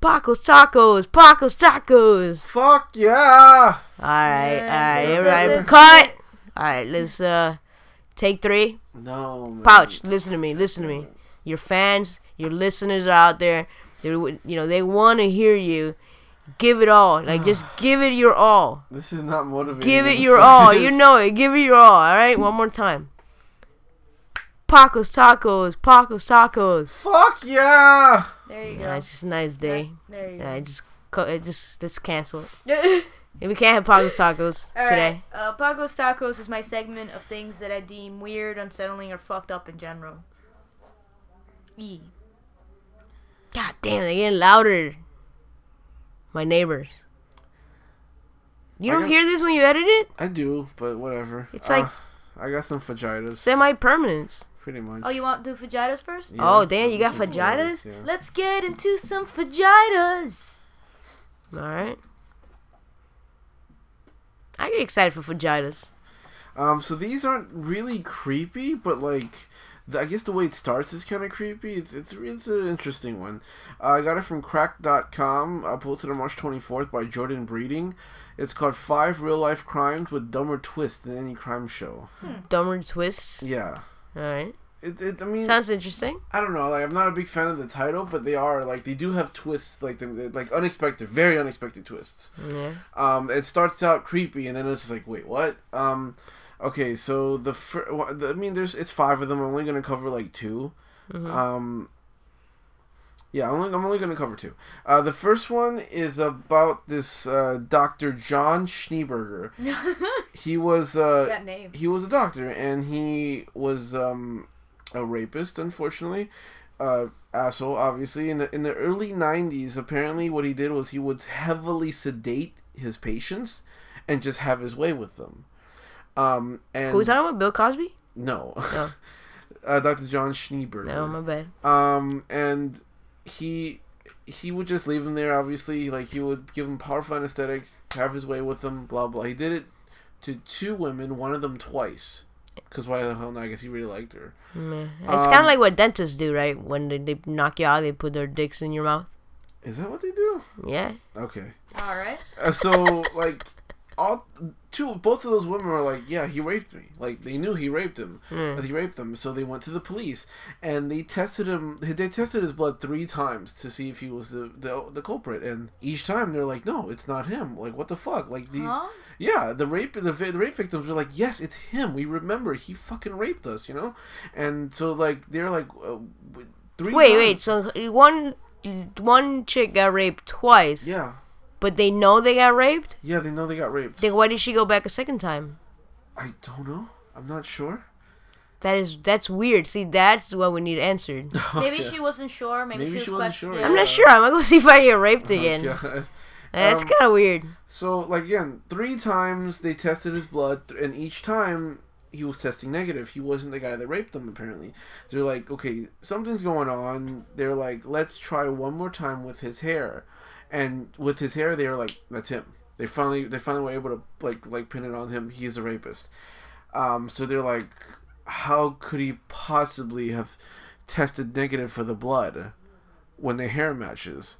Paco's Tacos. Paco's Tacos. Fuck yeah. All right, Yes, all right, yes, everybody, cut. All right, let's uh take three. No. Man. Pouch, listen to me, listen to me. Your fans, your listeners are out there. They, you know, they want to hear you. Give it all, like just *sighs* give it your all. This is not motivating. Give it your all. You know it. Give it your all. All right, one more time. Paco's Tacos. Paco's Tacos. Fuck yeah. There you go. It's just a nice day. There you Yeah, I just, co- it just let's cancel it. All *laughs* And we can't have Paco's Tacos today. right. Uh, Paco's Tacos is my segment of things that I deem weird, unsettling, or fucked up in general. E. God damn, they're getting louder. My neighbors. You I don't got- hear this when you edit it? I do, but whatever. It's like- Uh, I got some fajitas. Semi permanence. Pretty much. Oh, you want to do fajitas first? Yeah, Oh, damn, you got do some fajitas? Yeah. Let's get into some fajitas. Alright. I get excited for fajitas. Um, so these aren't really creepy, but like, the, I guess the way it starts is kind of creepy. It's it's it's an interesting one. Uh, I got it from Cracked.com. I posted on March 24th by Jordan Breeding. It's called Five Real Life Crimes with Dumber Twists Than Any Crime Show. Dumber twists. Yeah. Alright. It, it, I mean, Sounds interesting. I don't know. Like, I'm not a big fan of the title, but they are like they do have twists, like them, like unexpected, very unexpected twists. Yeah. Um, it starts out creepy, and then it's just like, wait, what? Um, okay, so the, fir- I mean, there's it's five of them. I'm only gonna cover like 2 Um, yeah, I'm only, I'm only gonna cover two. Uh, the first one is about this uh, Doctor John Schneeberger. *laughs* he was uh, that name. he was a doctor and he was um, a rapist unfortunately uh, asshole obviously in the in the early 90s apparently what he did was he would heavily sedate his patients and just have his way with them um and Who we talking about? Bill Cosby? no No. *laughs* uh, dr john schneeberger No, my bad. um and he he would just leave him there obviously like he would give him powerful anesthetics have his way with them blah blah he did it to two women one of them twice because why the hell not i guess he really liked her Meh. It's kind of Um, like what dentists do, right? When they, they knock you out, they put their dicks in your mouth. is that what they do Yeah. okay All right. Uh, so *laughs* like all two both of those women were like yeah he raped me. Like they knew he raped him. Mm. that he raped them. So they went to the police and they tested him they tested his blood three times to see if he was the the, the culprit. And each time they're like no it's not him. Like what the fuck? Like these Huh? yeah the rape the, the rape victims were like yes it's him. We remember. He fucking raped us you know? And so like they're like uh, three Wait, times. wait. So one one chick got raped twice, yeah but they know they got raped. yeah they know they got raped Then why did she go back a second time? i don't know i'm not sure That is that's weird. See, that's what we need answered. *laughs* Maybe Yeah. she wasn't sure. Maybe, Maybe she, she was wasn't questioning. sure, I'm not sure. I'm gonna go see if I get raped Oh, again. God. That's Um, kind of weird. So, like again, three times they tested his blood, and each time he was testing negative. He wasn't the guy that raped them. Apparently, they're like, okay, something's going on. They're like, let's try one more time with his hair, and with his hair, they were like, that's him. They finally, they finally were able to like, like pin it on him. He's a rapist. Um, so they're like, how could he possibly have tested negative for the blood when the hair matches?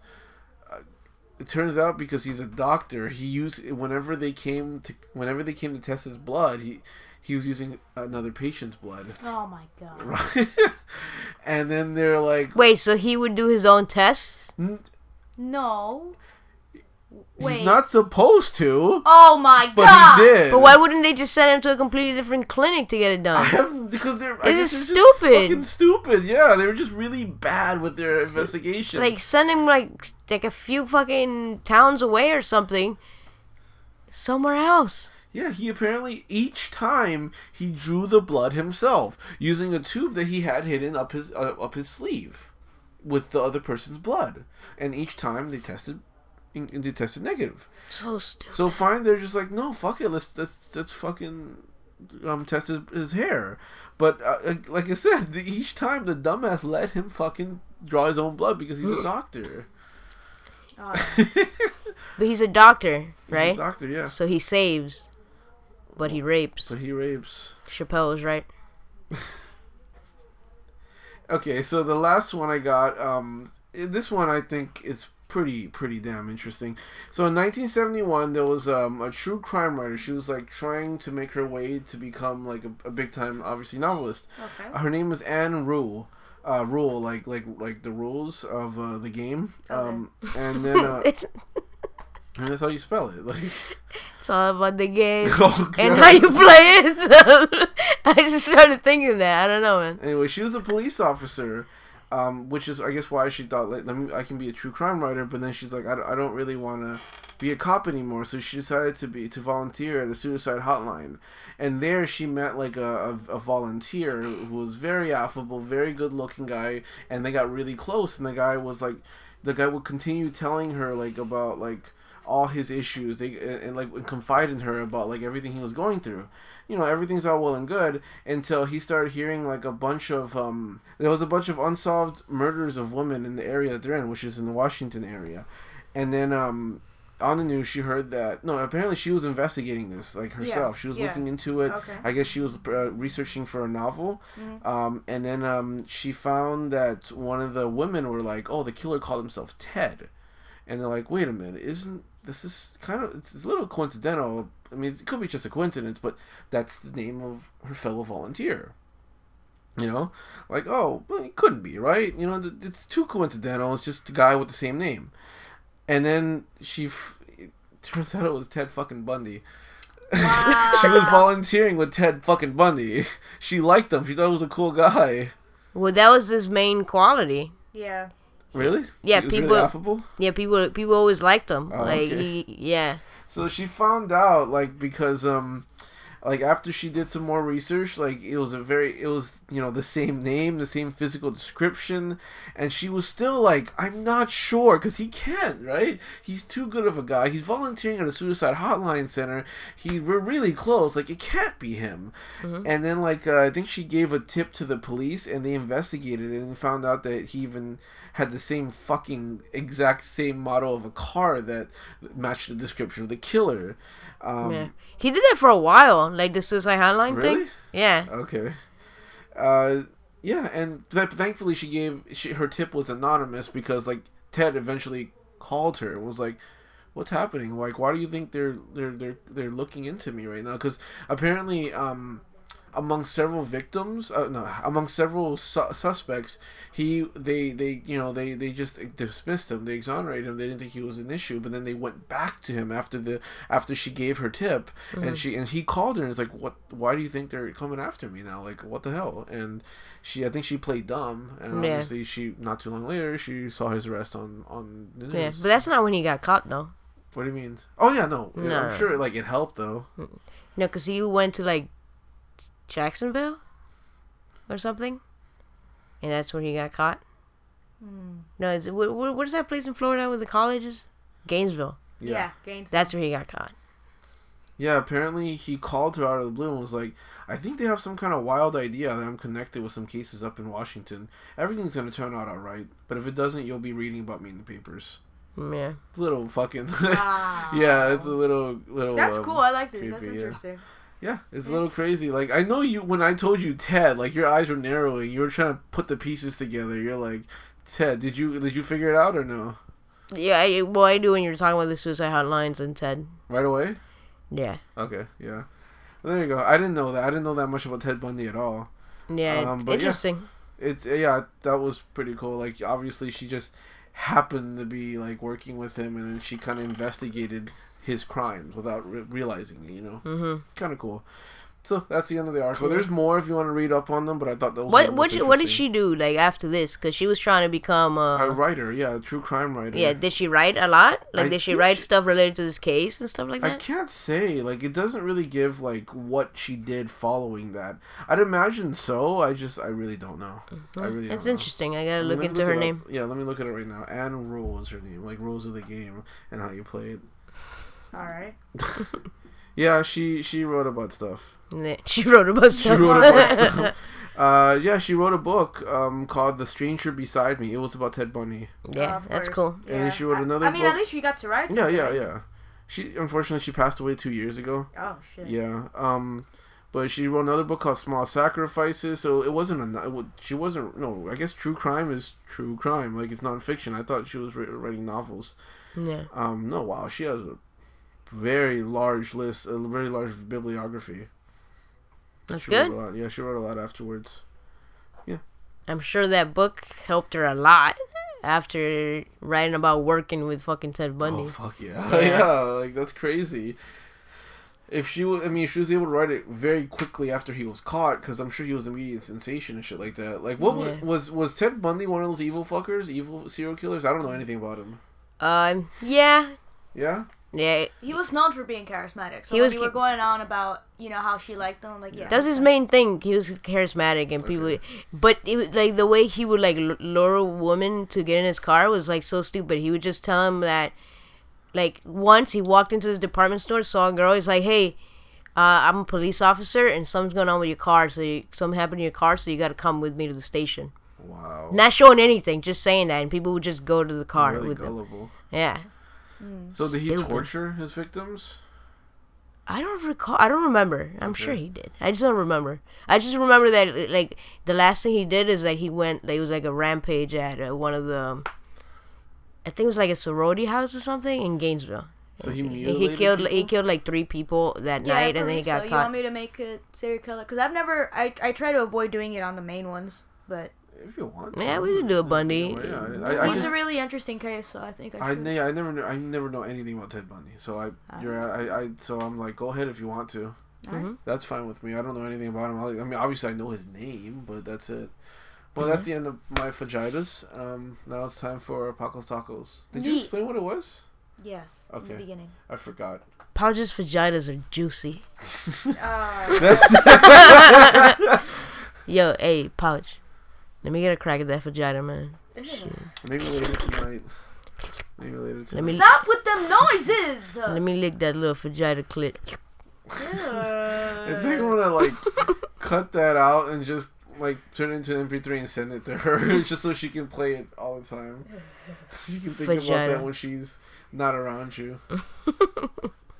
it turns out because he's a doctor he used whenever they came to whenever they came to test his blood he he was using another patient's blood Oh my god. *laughs* and then they're like Wait, so he would do his own tests? "N- No. Wait. He's not supposed to, oh my but god. he did. But why wouldn't they just send him to a completely different clinic to get it done? I done? haven't because they're. I This guess is they're just stupid. Fucking stupid. Yeah, they were just really bad with their investigation. Like send him like like a few fucking towns away or something. Somewhere else. Yeah, he apparently each time he drew the blood himself using a tube that he had hidden up his uh, up his sleeve with the other person's blood, and each time they tested in- they tested negative. So stupid. So fine, they're just like, no, fuck it, let's let's let's fucking um test his, his hair. But uh, like I said, the, each time the dumbass let him fucking draw his own blood because he's a doctor. *laughs* But he's a doctor, He's right? a doctor, yeah. So he saves, but he rapes. So he rapes. Chappelle is right. *laughs* Okay, so the last one I got, um, this one I think is pretty pretty damn interesting. So in 1971, there was um, a true crime writer. She was like trying to make her way to become like a, a big time, obviously novelist. okay. Uh, her name was Ann Rule. Uh, rule like like like the rules of uh, the game. Um, and *laughs* then uh, and that's how you spell it. Like It's all about the game *laughs* oh, and how you play it. *laughs* *laughs* I just started thinking that. I don't know, man. Anyway, she was a police officer, um, which is I guess why she thought like let me I can be a true crime writer. But then she's like I don't, I don't really want to be a cop anymore. So she decided to be to volunteer at a suicide hotline, and there she met like a, a, a volunteer who was very affable, very good looking guy, and they got really close. And the guy was like, the guy would continue telling her like about like all his issues they and, and like confide in her about like everything he was going through you know everything's all well and good until he started hearing like a bunch of um there was a bunch of unsolved murders of women in the area that they're in which is in the washington area and then um on the news she heard that no apparently she was investigating this like herself she was yeah. looking into it Okay. i guess she was uh, researching for a novel Mhm. um, and then um, she found that one of the women were like oh the killer called himself ted and they're like wait a minute isn't this is kind of it's, it's a little coincidental i mean it could be just a coincidence but that's the name of her fellow volunteer you know like oh well, it couldn't be right you know it's too coincidental it's just a guy with the same name and then she f- it turns out it was ted fucking bundy Wow. *laughs* she was volunteering with ted fucking bundy she liked him she thought he was a cool guy Well, that was his main quality. Yeah. really Yeah, he was people- really affable Yeah, people people always liked him. Oh, like, okay. he, yeah. So she found out like because um like after she did some more research like it was a very it was you know the same name the same physical description and she was still like i'm not sure because he can't right? He's too good of a guy. He's volunteering at a suicide hotline center. He we're really close. Like it can't be him. And then like uh, i think she gave a tip to the police and they investigated it and found out that he even had the same fucking exact same model of a car that matched the description of the killer um, yeah. He did that for a while, like the suicide hotline Really? thing. Yeah. Okay. Uh, yeah, and th- thankfully she gave she, her tip was anonymous because like Ted eventually called her and was like, "What's happening? Like, why do you think they're they're they're they're looking into me right now?" Because apparently, um, among several victims, uh, no, among several su- suspects, he they they you know they they just dismissed him, they exonerated him. They didn't think he was an issue, but then they went back to him after the after she gave her tip, and she and he called her and was like, "What? Why do you think they're coming after me now? Like, what the hell?" And she, I think she played dumb, and Yeah. obviously she not too long later she saw his arrest on on the news. Yeah. But that's not when he got caught, though. what do you mean? Oh yeah, no, No. I'm sure like it helped though. No, because he went to, like, Jacksonville or something. And that's where he got caught. Hmm. No, is it, what, what, what is that place in Florida with the colleges? Gainesville. Yeah. Gainesville. That's where he got caught. Yeah, apparently he called her out of the blue and was like, I think they have some kind of wild idea that I'm connected with some cases up in Washington. Everything's going to turn out alright, but if it doesn't, you'll be reading about me in the papers. Mm, Yeah. It's a little fucking. *laughs* Wow. yeah, it's a little. little That's um, cool. I like this. That's creepy, yeah. interesting. Yeah, it's a little crazy. Like, I know you, when I told you Ted, like, your eyes were narrowing. You were trying to put the pieces together. You're like, Ted, did you did you figure it out or no? Yeah, I, well, I do when you're talking about the suicide hotlines and Ted. Right away? Yeah. Okay, yeah. Well, there you go. I didn't know that. I didn't know that much about Ted Bundy at all. Yeah. Um, but yeah. interesting. It's yeah, that was pretty cool. Like obviously she just happened to be like working with him, and then she kind of investigated his crimes without re- realizing it. You know, mm-hmm. kind of cool. So that's the end of the article. There's more if you want to read up on them, but I thought those. What what what did she do like after this? Because she was trying to become A uh writer, yeah, a true crime writer. yeah. Did she write a lot? Like I did she write she- stuff related to this case and stuff like that? I can't say. Like, it doesn't really give like what she did following that. I'd imagine so. I just, I really don't know. I really. That's don't know. It's interesting. I gotta look into look her it up. name. Yeah, let me look at it right now. Ann Rule is her name, like rules of the game and how you play it. All right. *laughs* Yeah, she she wrote about stuff. She wrote about She stuff. wrote about *laughs* stuff. Uh, yeah, she wrote a book um called "The Stranger Beside Me." It was about Ted Bundy. yeah, Of that's cool. And then she wrote I- another I, mean, book. at least she got to write. Yeah, yeah, yeah. She unfortunately she passed away two years ago. Oh shit. Yeah. Um, but she wrote another book called Small Sacrifices. So it wasn't a. it She wasn't. No, I guess true crime is true crime. Like it's nonfiction. I thought she was writing novels. Yeah. Um, no, wow, she has a very large list, a very large bibliography. That's She wrote good. a lot. Yeah, she wrote a lot afterwards. Yeah. I'm sure that book helped her a lot after writing about working with fucking Ted Bundy. Oh fuck yeah, Yeah. *laughs* yeah, like that's crazy. If she, wa- I mean, she was able to write it very quickly after he was caught, because I'm sure he was an immediate sensation and shit like that. Like, what Yeah. was was Ted Bundy one of those evil fuckers, evil serial killers? I don't know anything about him. Um, yeah, Yeah, yeah. He was known for being charismatic. So He when was you were going on about you know how she liked him, like yeah. That's his main thing. He was charismatic and people, but it was like the way he would like lure a woman to get in his car was like so stupid. He would just tell him that, like once he walked into his department store, saw a girl. He's like, "Hey, uh, I'm a police officer, and something's going on with your car. So you, something happened to your car, so you got to come with me to the station." wow, Not showing anything, just saying that, and people would just go to the car really with them. gullible. Yeah, So did he Stupid. torture his victims? I don't recall. I don't remember. I'm sure he did. I just don't remember. I just remember that like the last thing he did is that he went. Like, it was like a rampage at uh, one of the. I think it was like a sorority house or something in Gainesville. So he He, mutilated he killed. He killed like three people that Yeah, I night, and then he got so. You caught. want me to make a serial killer? Because I've never. I I try to avoid doing it on the main ones, but If you want. To. Yeah, we can do a Bundy. Yeah, I, I, he's just, a really interesting case, so I think I I, should. ne- I never knew, I never know anything about Ted Bundy, so I you're I, I so I'm like go ahead if you want to. Alright. That's fine with me. I don't know anything about him. I I mean, obviously I know his name, but that's it. Well, that's the end of my fajitas. Um, now it's time for Paco's Tacos. Did you explain what it was? Yes. In Okay. the beginning. I forgot. Pouches vaginas are juicy. Uh, *laughs* *laughs* That's *laughs* Yo, hey, pouch. Let me get a crack at that vagina, man. maybe later tonight. Maybe later tonight. Let me stop with them noises. let me lick that little vagina clit. I think I'm gonna like *laughs* cut that out and just like turn it into an MP3 and send it to her, *laughs* just so she can play it all the time. *laughs* She can think about that when she's not around you.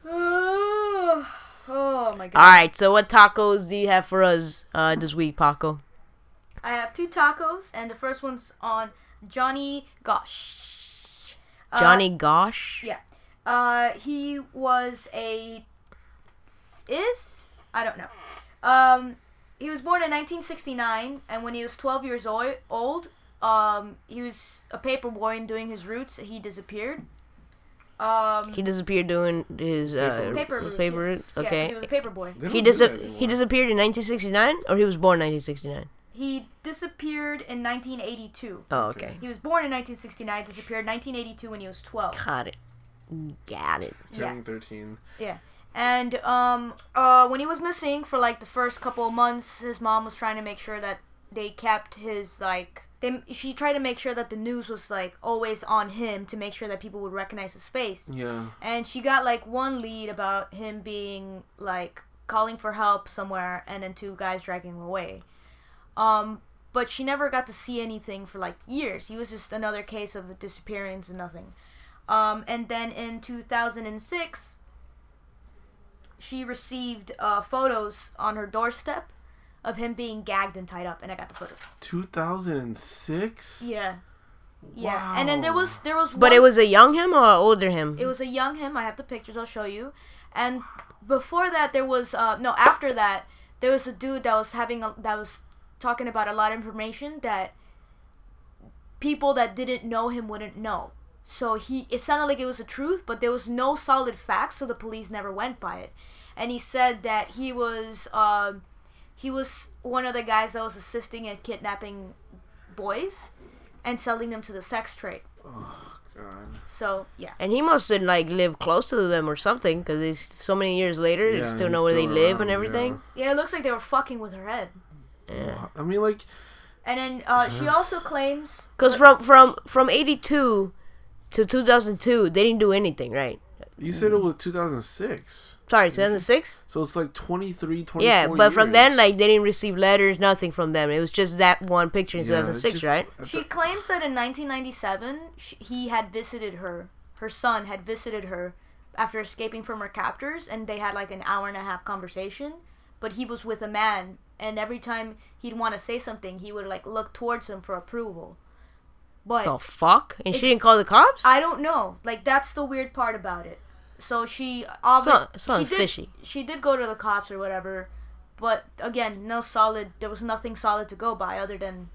oh, oh my god. All right, so what tacos do you have for us uh, this week, Paco? I have two tacos, and the first one's on Johnny Gosch. Uh, Johnny Gosch. Yeah. Uh, he was a. Is? I don't know. Um, he was born in 1969, and when he was 12 years oi- old, um, he was a paper boy and doing his roots. He disappeared. Um, He disappeared doing his uh, Paper route. paper. route, yeah, 'cause Okay. he was a paper boy. He don't dis- he disappeared in 1969, or he was born 1969. He disappeared in 1982. Oh, okay. He was born in 1969, disappeared 1982 when he was 12. Got it. Got it. turning 13. Yeah. And um uh when he was missing for like the first couple of months, his mom was trying to make sure that they kept his like they she tried to make sure that the news was like always on him to make sure that people would recognize his face. Yeah. And she got like one lead about him being like calling for help somewhere and then two guys dragging him away. Um but she never got to see anything for like years. He was just another case of a disappearance and nothing. Um, and then in 2006, she received uh, photos on her doorstep of him being gagged and tied up, and I got the photos. 2006? Yeah, yeah. And then there was there was But it was a young him or a older him? it was a young him. I have the pictures. I'll show you. And before that, there was uh no. After that, there was a dude that was having a, that was talking about a lot of information that people that didn't know him wouldn't know. So he it sounded like it was the truth, but there was no solid facts, so the police never went by it. And he said that he was um he was one of the guys that was assisting in kidnapping boys and selling them to the sex trade. Oh god. So yeah. And he must have like lived close to them or something, because he's so many years later, they Yeah, still know where they still live and everything. Yeah, it looks like they were fucking with her head. Yeah. I mean, like, And then uh, she also claims Because from from from eighty two to two thousand two, they didn't do anything, right? you said it was 2006. Sorry, two thousand six. So it's like 23, 24 Yeah, but from then, like, they didn't receive letters, nothing from them. It was just that one picture in Yeah, two thousand six, just- right? She claims that in 1997, sh he had visited her. Her son had visited her after escaping from her captors, and they had like an hour and a half conversation. But he was with a man, and every time he'd want to say something, he would like look towards him for approval. But The fuck? And she didn't call the cops? I don't know. Like that's the weird part about it. So she obviously So- she did fishy. she did go to the cops or whatever, but again, no solid. There was nothing solid to go by other than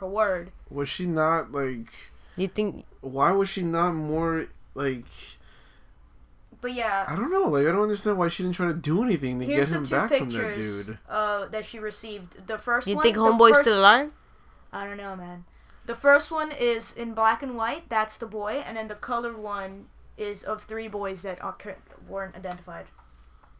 her word. was she not like? you think? Why was she not more like? But yeah, I don't know. Like, I don't understand why she didn't try to do anything to Here's get him back from that dude. uh, that she received. The first You one. think homeboy's first- still alive? I don't know, man. The first one is in black and white. That's the boy, and then the colored one is of three boys that are, cur- weren't identified,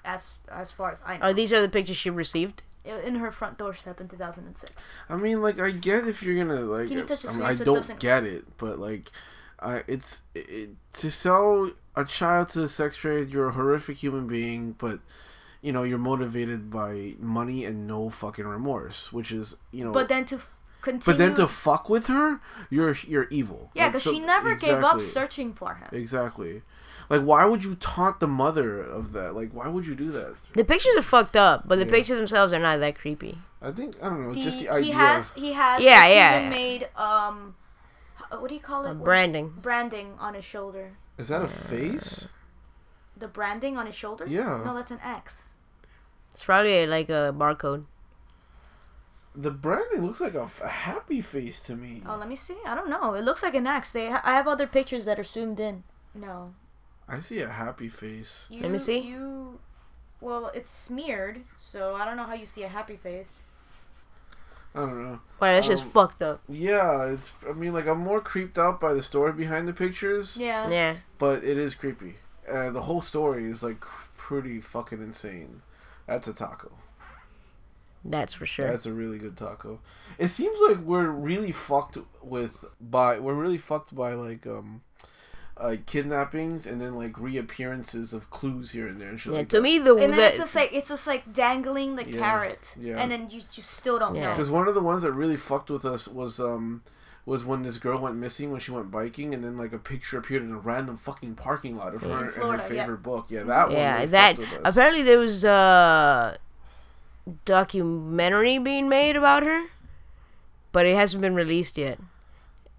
as as far as I know. Oh, these are the pictures she received. in her front doorstep in 2006. I mean, like, I get if you're gonna like. Can you touch the I, mean, screen I so don't doesn't- get it, but like, I it's it, to sell a child to the sex trade. You're a horrific human being, but you know you're motivated by money and no fucking remorse, which is you know. But then to continue. but then to fuck with her, you're you're evil. yeah, Like, because so- she never gave up searching for him. Exactly. Like, why would you taunt the mother of that? Like, why would you do that? The pictures are fucked up, but the Yeah. pictures themselves are not that creepy. I think I don't know. He, just the he idea. has he has Yeah, yeah, human yeah. made um what do you call it? Uh, branding. branding on his shoulder. Is that a face? The branding on his shoulder? Yeah. No, that's an X. It's probably like a barcode. The branding looks like a, f- a happy face to me. Oh, let me see. I don't know. It looks like an X. They ha- I have other pictures that are zoomed in. No. I see a happy face. You, Let me see. You well, it's smeared, so I don't know how you see a happy face. I don't know. Wow, that's just Um, fucked up. Yeah, it's. I mean, like I'm more creeped out by the story behind the pictures. Yeah. Yeah. But it is creepy. and the whole story is like pretty fucking insane. That's a taco. That's for sure. That's a really good taco. It seems like we're really fucked with by we're really fucked by like um uh, kidnappings and then like reappearances of clues here and there and shit yeah, like to me the And then the- it's just like it's just like dangling the Yeah, carrot, yeah. and then you just still don't Yeah. know. Because one of the ones that really fucked with us was um was when this girl went missing when she went biking and then like a picture appeared in a random fucking parking lot of her In and her Florida, yeah. favorite book. Yeah, that one. yeah really that fucked with us. apparently there was a documentary being made about her, but it hasn't been released yet.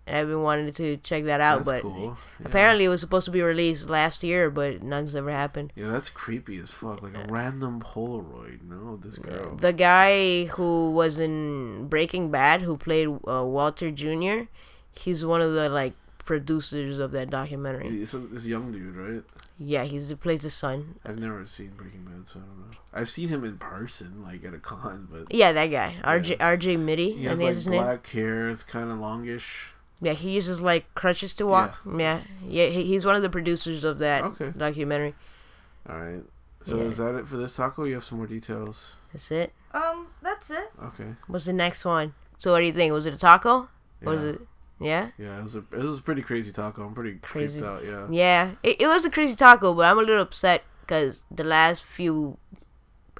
And I've been wanting to check that out, That's but cool. Yeah. apparently it was supposed to be released last year, but none's ever happened. Yeah, that's creepy as fuck. Like a random Polaroid. No, this girl. The guy who was in Breaking Bad, who played uh, Walter Jr., he's one of the like producers of that documentary. This, this young dude, right? Yeah, he's he plays the son. I've never seen Breaking Bad, so I don't know. I've seen him in person, like at a con, but Yeah, that guy, RJ RJ Mitte. he has like his name. black hair. It's kind of longish. Yeah, he uses like crutches to walk. Yeah, yeah, he, he's one of the producers of that Okay. documentary. All right. So Yeah. is that it for this taco? You have some more details. That's it. Um, that's it. Okay. What's the next one? So what do you think? Was it a taco? Yeah. Was it? Yeah. Yeah, it was a it was a pretty crazy taco. I'm pretty Crazy. creeped out. Yeah. Yeah, it, it was a crazy taco, but I'm a little upset because the last few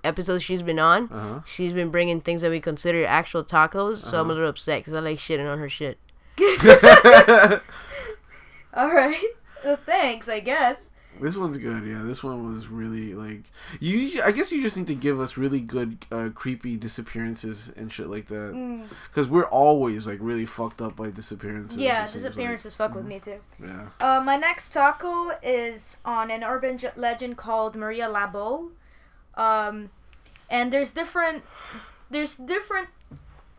episodes she's been on, Uh huh. she's been bringing things that we consider actual tacos. So I'm a Uh-huh. little upset because I like shitting on her shit. *laughs* All right. Well, thanks, I guess. This one's good. Yeah, this one was really like you. I guess you just need to give us really good, uh, creepy disappearances and shit like that. Mm. Because we're always like really fucked up by disappearances. Yeah, disappearances fuck with me too. Yeah. Uh, my next taco is on an urban j- legend called Maria Labo. Um, and there's different, there's different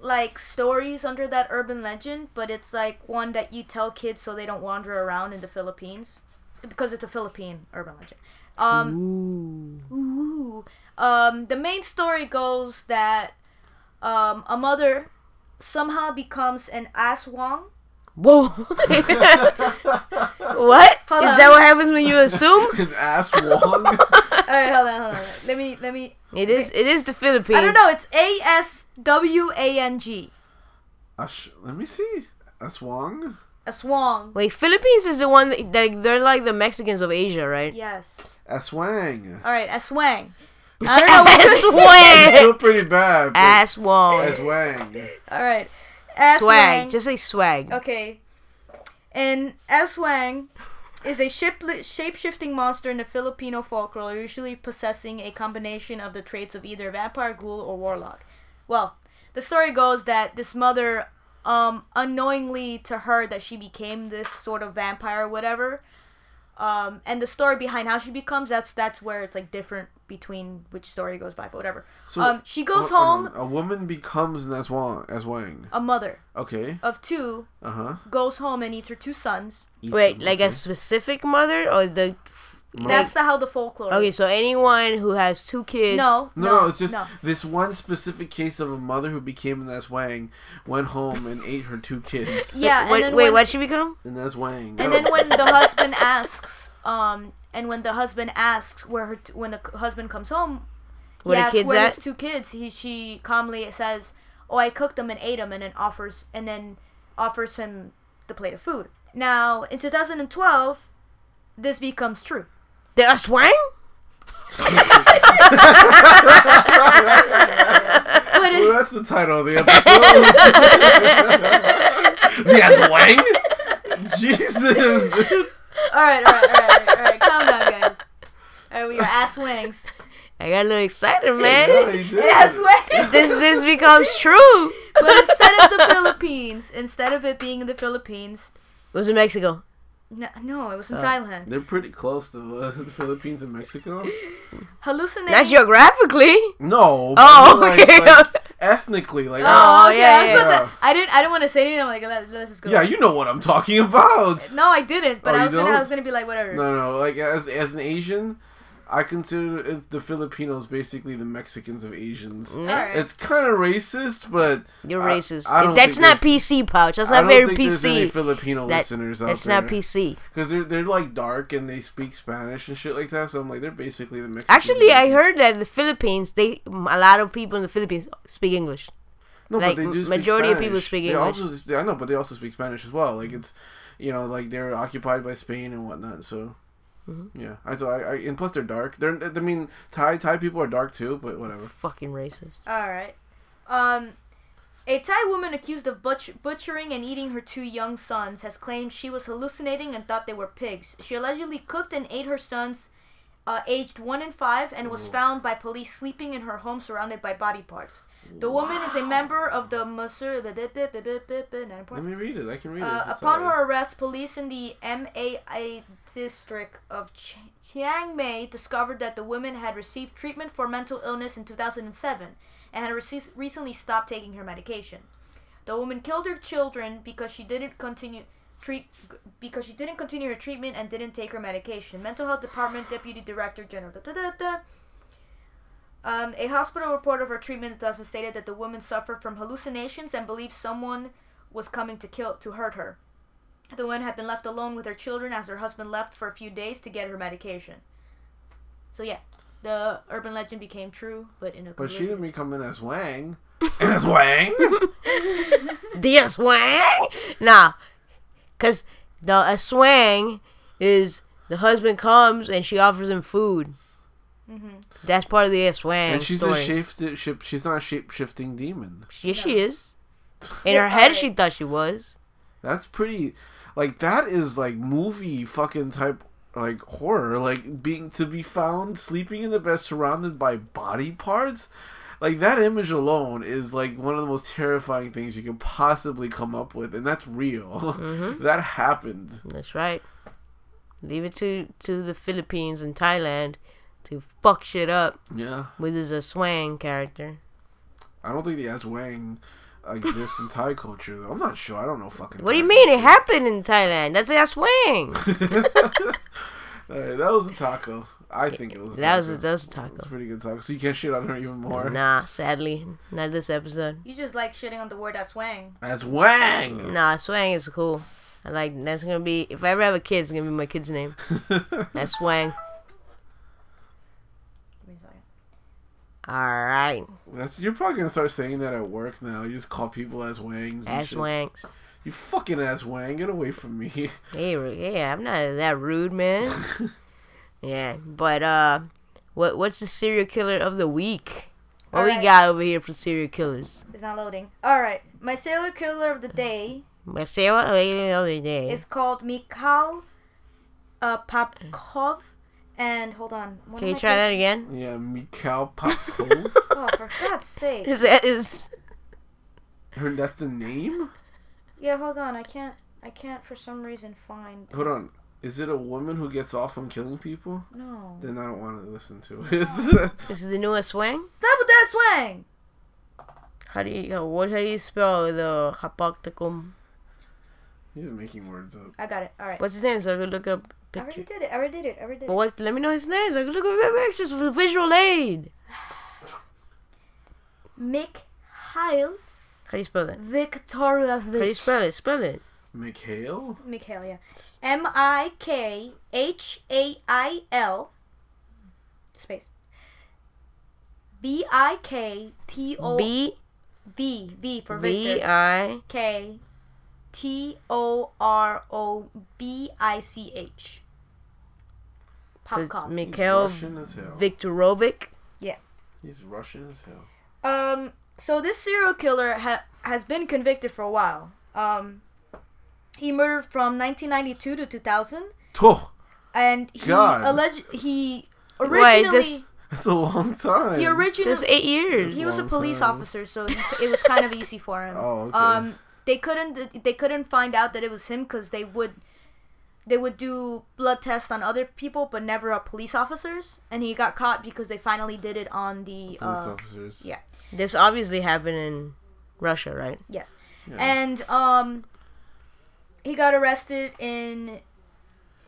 like stories under that urban legend, but it's like one that you tell kids so they don't wander around in the Philippines because it's a Philippine urban legend. Um, ooh. Um, the main story goes that um, a mother somehow becomes an aswang. Whoa. *laughs* *laughs* what? Is Hold that on. what happens when you assume? *laughs* An ass wong. All right, hold on, hold on. Let me let me. It is. It is the Philippines. I don't know. It's A S W A N G. Ash- let me see. Aswang. A swang. Wait, Philippines is the one that, that they're like the Mexicans of Asia, right? Yes. Aswang. All right, a swang. *laughs* I don't know what. It's Swag. still pretty bad. but- Ass wall. Aswang. All right. A Swag. swang. Just say swag. Okay. And Aswang is a ship- shape-shifting monster in the Filipino folklore, usually possessing a combination of the traits of either vampire, ghoul, or warlock. Well, the story goes that this mother, um, unknowingly to her, that she became this sort of vampire or whatever. Um, and the story behind how she becomes that's that's where it's like different between which story goes by, but whatever. So um, she goes hold- hold home. on. A woman becomes an Aswang. Aswang. A mother Okay. of two Uh huh. goes home and eats her two sons. Wait, like a specific mother or the? That's the how the folklore. Okay, so anyone who has two kids. No, No, no, it's just no. this one specific case of a mother who became an Aswang, went home and ate her two kids. Yeah, Wait, and then wait when, what'd she become? An Aswang. and then when the husband asks, um, and when the husband asks where her t- when the c- husband comes home, Where he asks kids where at? his two kids. He she calmly says, "Oh, I cooked them and ate them," and then offers and then offers him the plate of food. Now in 2012, this becomes true. The swang? But Well, that's the title of the episode. *laughs* *laughs* the Aswang. Jesus. *laughs* all right, all right, all right, all right, all right, calm down, guys. All right, we are ass wings. I got a little excited, *laughs* man. Yeah, he did. Ass wings. this this becomes true. But instead of the Philippines, instead of it being in the Philippines, It was in Mexico. no, no it was in Oh. Thailand. They're pretty close to uh, *laughs* the Philippines and Mexico. Hallucinating. Not geographically. No. but Oh, like, okay. like, ethnically, like. Oh, okay, yeah, I, yeah, about yeah. To, I didn't. I didn't want to say anything. I'm like, Let, let's just go. yeah, you know what I'm talking about. No, I didn't. But Oh, I was gonna. I don't? was gonna be like, whatever. No, no, like as as an Asian, I consider it, the Filipinos basically the Mexicans of Asians. Mm. All right. It's kind of racist, but You're I- racist. I don't that's not PC, pouch. That's I not don't very think there's any PC. Filipino That- listeners out That's there. not PC. Because they're they're like dark and they speak Spanish and shit like that. So I'm like, they're basically the Mexicans. Actually, I heard that the Philippines, they a lot of people in the Philippines speak English. No, like, but they do speak majority of people speak They English. Also, I know, but they also speak Spanish as well. Like it's, you know, like they're occupied by Spain and whatnot. So, Mm-hmm. yeah. I so I, I and plus they're dark. They're I mean Thai Thai people are dark too, but whatever. Fucking racist. All right. Um, a Thai woman accused of butch- butchering and eating her two young sons has claimed she was hallucinating and thought they were pigs. She allegedly cooked and ate her sons, uh, aged one and five, and was found by police sleeping in her home surrounded by body parts. The woman is a member of the Masur. Let me read it. I can read Uh, it. It's upon her arrest, police in the MAI district of Ch- Chiang Mai discovered that the woman had received treatment for mental illness in 2007 and had rece- recently stopped taking her medication. The woman killed her children because she didn't continue treat because she didn't continue her treatment and didn't take her medication. Mental Health Department Deputy Director General. Da, da, da, da. Um, a hospital report of her treatment in 2000 stated that the woman suffered from hallucinations and believed someone was coming to kill to hurt her. The woman had been left alone with her children as her husband left for a few days to get her medication. So yeah, the urban legend became true, but in a But she completely- didn't become in as Wang. *laughs* And as Wang. *laughs* The Wang. Nah, cause the a swang is the husband comes and she offers him food. Mm-hmm. That's part of the uh, swang and she's story. a shape, shape. She's not a shape shifting demon. yes, she is. *laughs* In her head, she thought she was. That's pretty. Like that is like movie fucking type like horror. Like being to be found sleeping in the bed surrounded by body parts. Like that image alone is like one of the most terrifying things you could possibly come up with, and that's real. *laughs* Mm-hmm. that happened. That's right. Leave it to to the Philippines and Thailand to fuck shit up Yeah, with his a swang character. I don't think the As Wang exists in Thai culture. Though I'm not sure. I don't know fucking. What do you Thai mean? It happened in Thailand. That's a swing. *laughs* Alright, that was a taco. I think it was. That was a, that was a It's taco. a pretty good taco. So you can't shit on her even more. Nah, sadly, not this episode. You just like shitting on the word that's wang. That's Wang. Nah, swang is cool. I like that's gonna be if I ever have a kid, it's gonna be my kid's name. *laughs* That's wang. Give me a second. All right, That's you're probably gonna start saying that at work now. You just call people as wangs. And ass shit. wanks. You fucking ass wang. Get away from me. Hey, yeah, I'm not that rude, man. *laughs* yeah, but uh, what what's the serial killer of the week? What we Alright. got over here for serial killers? It's not loading. All right, my serial killer of the day But say what the day. is called Mikhail uh, Popkov. And hold on. what Can you I try that again? yeah, Mikhail *laughs* Popkov. Oh, for God's sake! Is that is Her, that's the name. Yeah, hold on. I can't. I can't for some reason find. Hold on. Is it a woman who gets off on killing people? No. Then I don't want to listen to it. *laughs* this is the newest swing? Stop with that swang. How do you uh, what how do you spell the hapocticum? He's making words up. I got it. All right. What's his name? So I could look up I already did it. I already did it. I already did it. what? Let me know his name. So I can look up pictures for visual aid. Mick *sighs* Mikhail How do you spell that? Victoria. How do you spell it? Spell it. Mikhail? Mikhail, yeah. M I K H A I L space. B I K T O B B B for V Victor. I K T O R O B I C H. so Popcorn. Mikhail Russian Yeah. He's Russian as hell. Um, so this serial killer ha- has been convicted for a while. Um, he murdered from 1992 to 2000, Oh, and he God. alleged he Wait, originally this- that's a long time. he Just originally eight years. he was a Long police time. officer, so he, it was kind of easy for him. *laughs* Oh, okay. Um, they couldn't they couldn't find out that it was him because they would they would do blood tests on other people, but never on police officers. And he got caught because they finally did it on the Police uh, officers. yeah. This obviously happened in Russia, right? Yes. Yeah. And um he got arrested in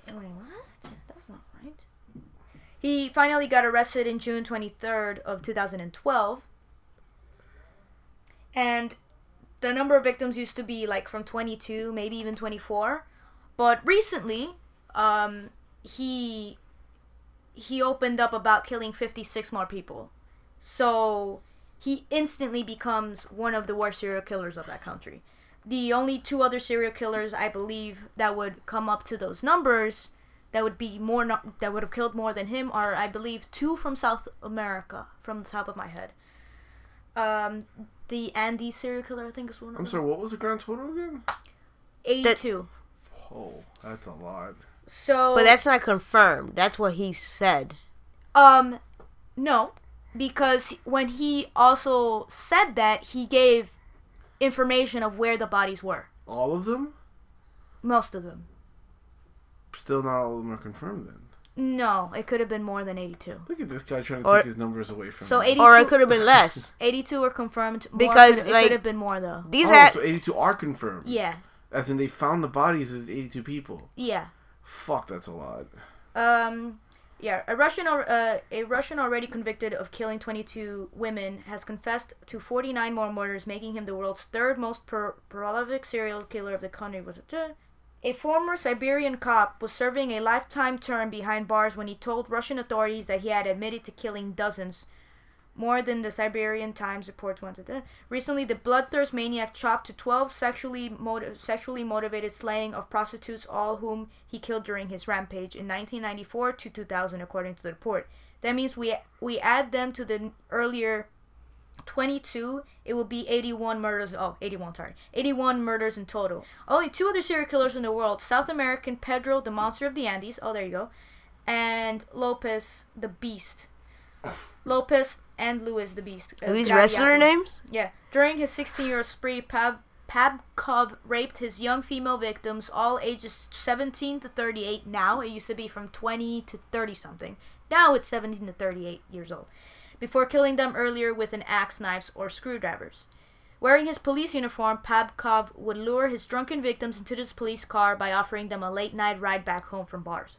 Wait, what? That's not right. He finally got arrested in June 23rd of 2012. And the number of victims used to be like from 22, maybe even 24. But recently, um he he opened up about killing 56 more people. So he instantly becomes one of the worst serial killers of that country. The only two other serial killers I believe that would come up to those numbers that would be more no- that would have killed more than him are I believe two from South America from the top of my head. Um, the Andes serial killer I think is one of them. I'm them. sorry, what was the grand total again? 82. Oh, that's a lot. So But that's not confirmed. That's what he said. Um, no, because when he also said that, he gave information of where the bodies were. All of them? Most of them. Still not all of them are confirmed then. No, it could have been more than 82. Look at this guy trying to Or- take his numbers away from So me. 82, Or it could have been less. *laughs* 82 were confirmed. More Because, could, it could have been more though. These oh, ha- so 82 are confirmed. Yeah, As in they found the bodies of 82 people. yeah. Fuck, that's a lot. Um, yeah. A Russian, uh, a Russian already convicted of killing 22 women has confessed to 49 more murders, making him the world's third most pro- prolific serial killer of the country. Was it? uh, A former Siberian cop was serving a lifetime term behind bars when he told Russian authorities that he had admitted to killing dozens, more than the Siberian Times reports. Uh, Recently, the bloodthirst maniac chopped to 12 sexually motiv- sexually motivated slaying of prostitutes, all whom he killed during his rampage in 1994 to 2000, according to the report. That means we we add them to the earlier 22, it will be 81 murders. Oh, 81, sorry. 81 murders in total. Only two other serial killers in the world South American Pedro, the monster of the Andes. Oh, there you go. And Lopez, the beast. Lopez and Luis, the beast. uh, Are these wrestler names? Yeah. During his 16 year spree, Pav- Pabkov raped his young female victims, all ages 17 to 38. Now, it used to be from 20 to 30 something. Now it's 17 to 38 years old. Before killing them earlier with an axe, knives, or screwdrivers. Wearing his police uniform, Pabkov would lure his drunken victims into his police car by offering them a late night ride back home from bars.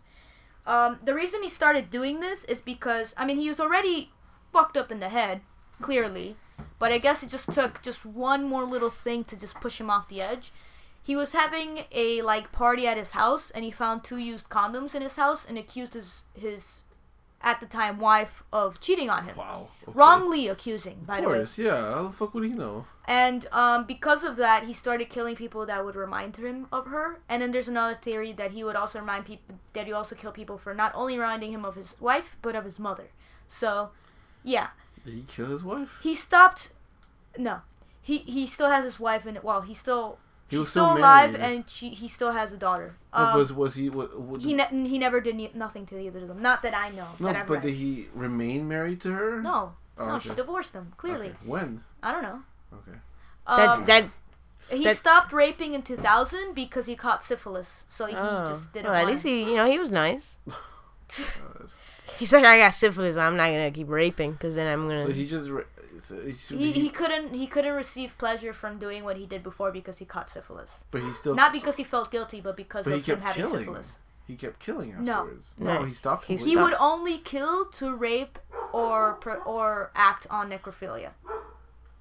Um, the reason he started doing this is because, I mean, he was already fucked up in the head, clearly, but I guess it just took just one more little thing to just push him off the edge. He was having a like party at his house, and he found two used condoms in his house, and accused his his at the time wife of cheating on him, Wow. okay. wrongly accusing, by Of the way. course, yeah. How the fuck would he know? And um, because of that, he started killing people that would remind him of her. And then there's another theory that he would also remind people that he also kill people for not only reminding him of his wife but of his mother. So, yeah, Did he kill his wife? he stopped. No, he he still has his wife, and well, he still He she's was still, still alive, and she he still has a daughter. Um, was was he? What, what, he ne- he never did ne- nothing to either of them. Not that I know. no, that but read. did he remain married to her? no, Oh, no, okay. she divorced him. Clearly, Okay. When? I don't know. Okay. That Um, that He That- stopped raping in 2000 because he caught syphilis. So he oh, just didn't well, at want least he you know he was nice. *laughs* God. He's like I got syphilis. I'm not gonna keep raping because then I'm gonna. So he just. Re- so he, he, he, he couldn't he couldn't receive pleasure from doing what he did before because he caught syphilis. but he still. Not because he felt guilty, but because But he of him kept having killing. syphilis. He kept killing No. afterwards. No. No, he stopped. He. He would only kill to rape or or act on necrophilia.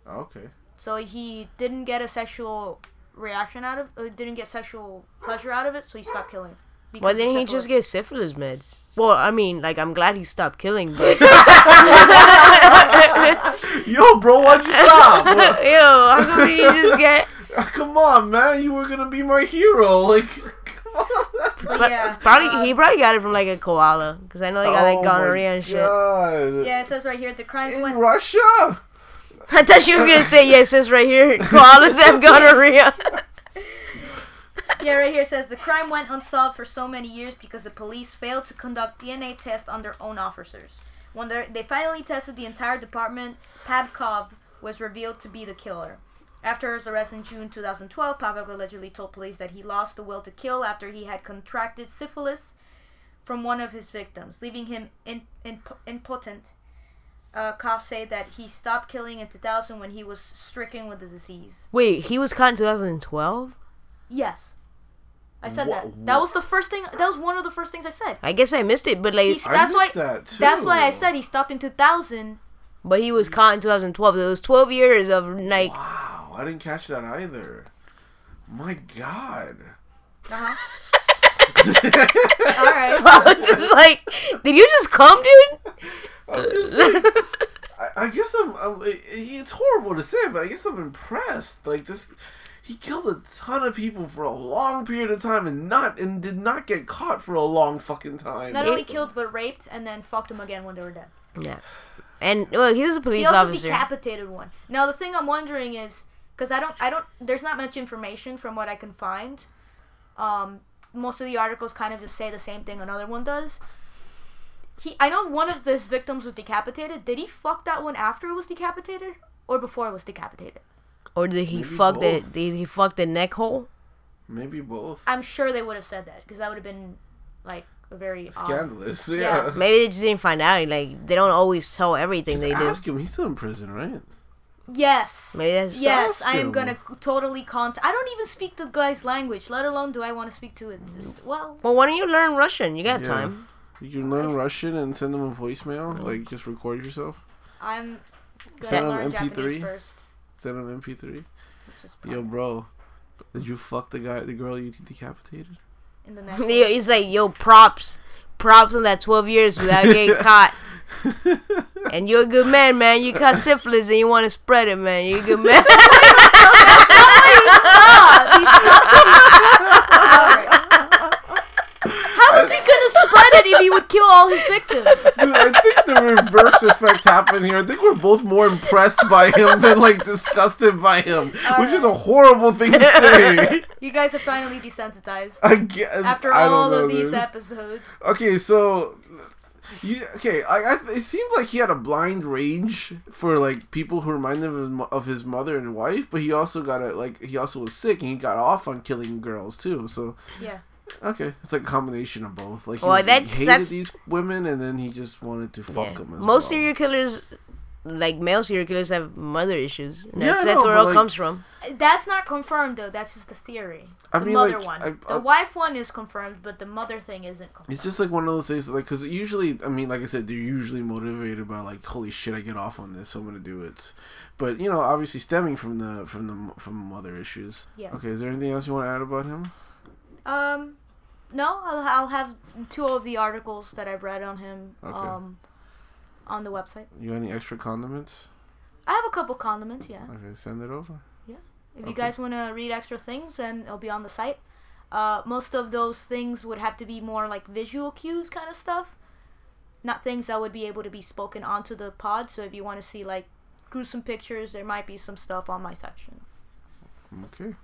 Okay. So he didn't get a sexual reaction out of uh, didn't get sexual pleasure out of it, so he stopped killing. Why didn't he just get syphilis meds? Well, I mean, like I'm glad he stopped killing, but *laughs* *laughs* Yo, bro, why'd you stop? *laughs* yo, how come he just get? come on, man. You were gonna be my hero. Like, come on. But But yeah, probably uh, he probably got it from like a koala because I know they got like Oh my gonorrhea and shit. God. Yeah, it says right here at the crimes In went Russia? I thought she was gonna say yes. It says right here, koalas have gonorrhea. Yeah, right here says the crime went unsolved for so many years because the police failed to conduct DNA tests on their own officers. When they they finally tested the entire department, Popkov was revealed to be the killer. After his arrest in June 2012, Popkov allegedly told police that he lost the will to kill after he had contracted syphilis from one of his victims, leaving him in, in, impotent. Uh, cops say that he stopped killing in 2000 when he was stricken with the disease. Wait, he was caught in 2012. Yes. I said Wha- that. That was the first thing. That was one of the first things I said. I guess I missed it, but like, He's, I that's why. that, too. That's why I said he stopped in 2000. but he was caught in 2012. So it was 12 years of like. Wow, I didn't catch that either. My God. Uh huh. *laughs* All right. *laughs* I was just like, did you just come, dude? I'm just like, *laughs* I, I guess I'm, I'm. It's horrible to say, but I guess I'm impressed. Like this, he killed a ton of people for a long period of time and not and did not get caught for a long fucking time. Not only killed, but raped and then fucked him again when they were dead. Yeah. And well, he was a police officer. He also officer. decapitated one. Now the thing I'm wondering is because I don't, I don't. There's not much information from what I can find. Um, most of the articles kind of just say the same thing another one does. He, I know one of his victims was decapitated. Did he fuck that one after it was decapitated or before it was decapitated? Or did he Maybe fuck the? both. Did he fuck the neck hole? Maybe both. I'm sure they would have said that because that would have been like a very odd- Scandalous. Yeah. Yeah. *laughs* Maybe they just didn't find out. Like they don't always tell everything Just they do. ask him. He's still in prison, right? Yes. Maybe that's Yes, ask I am him. gonna totally contact. I don't even speak the guy's language, let alone do I want to speak to it. This- Well, Well, why don't you learn Russian? You got Yeah. time. You can learn Russian and send them a voicemail. Mm. Like just record yourself. I'm gonna Send him learn MP3. Japanese first. Send of MP3. Yo, bro, did you fuck the guy, the girl you decapitated? in the *laughs* neck. Yo, He's like, yo, props, props on that 12 years without getting *laughs* caught. And you're a good man, man. You caught syphilis and you want to spread it, man. You're a good man. *laughs* Stop! He stopped. Alright. How is he it if he would kill all his victims? Dude, I think the reverse effect happened here. I think we're both more impressed by him than like disgusted by him, which is a horrible thing to say. You guys are finally desensitized I guess, after I all know, of these dude. episodes. Okay, so you okay? I, I it seemed like he had a blind rage for like people who reminded him of his of his mother and wife, but he also got a like he also was sick and he got off on killing girls too. So Yeah. Okay, it's like a combination of both. Like he, Well, was, that's- he hated that's- these women and then he just wanted to fuck Yeah. them. As Most well. serial killers like male serial killers have mother issues. And Yeah, that's, I that's where it all like- comes from. That's not confirmed though. That's just the theory. I the mean, mother like, one. I- the wife one is confirmed, but the mother thing isn't confirmed. It's just like one of those things, like, because usually, I mean, like I said, they're usually motivated by like, holy shit, I get off on this, so I'm gonna do it. But you know, obviously, stemming from the from the from mother issues. Yeah. Okay, is there anything else you want to add about him? Um, no, I'll, I'll have two of the articles that I've read on him. Okay. Um, on the website. You got any extra condiments? I have a couple condiments. Yeah. Okay, send it over. Yeah. If you guys want to read extra things, then it'll be on the site. Uh, most of those things would have to be more like visual cues kind of stuff, not things that would be able to be spoken onto the pod. So if you want to see like gruesome pictures, there might be some stuff on my section. Okay.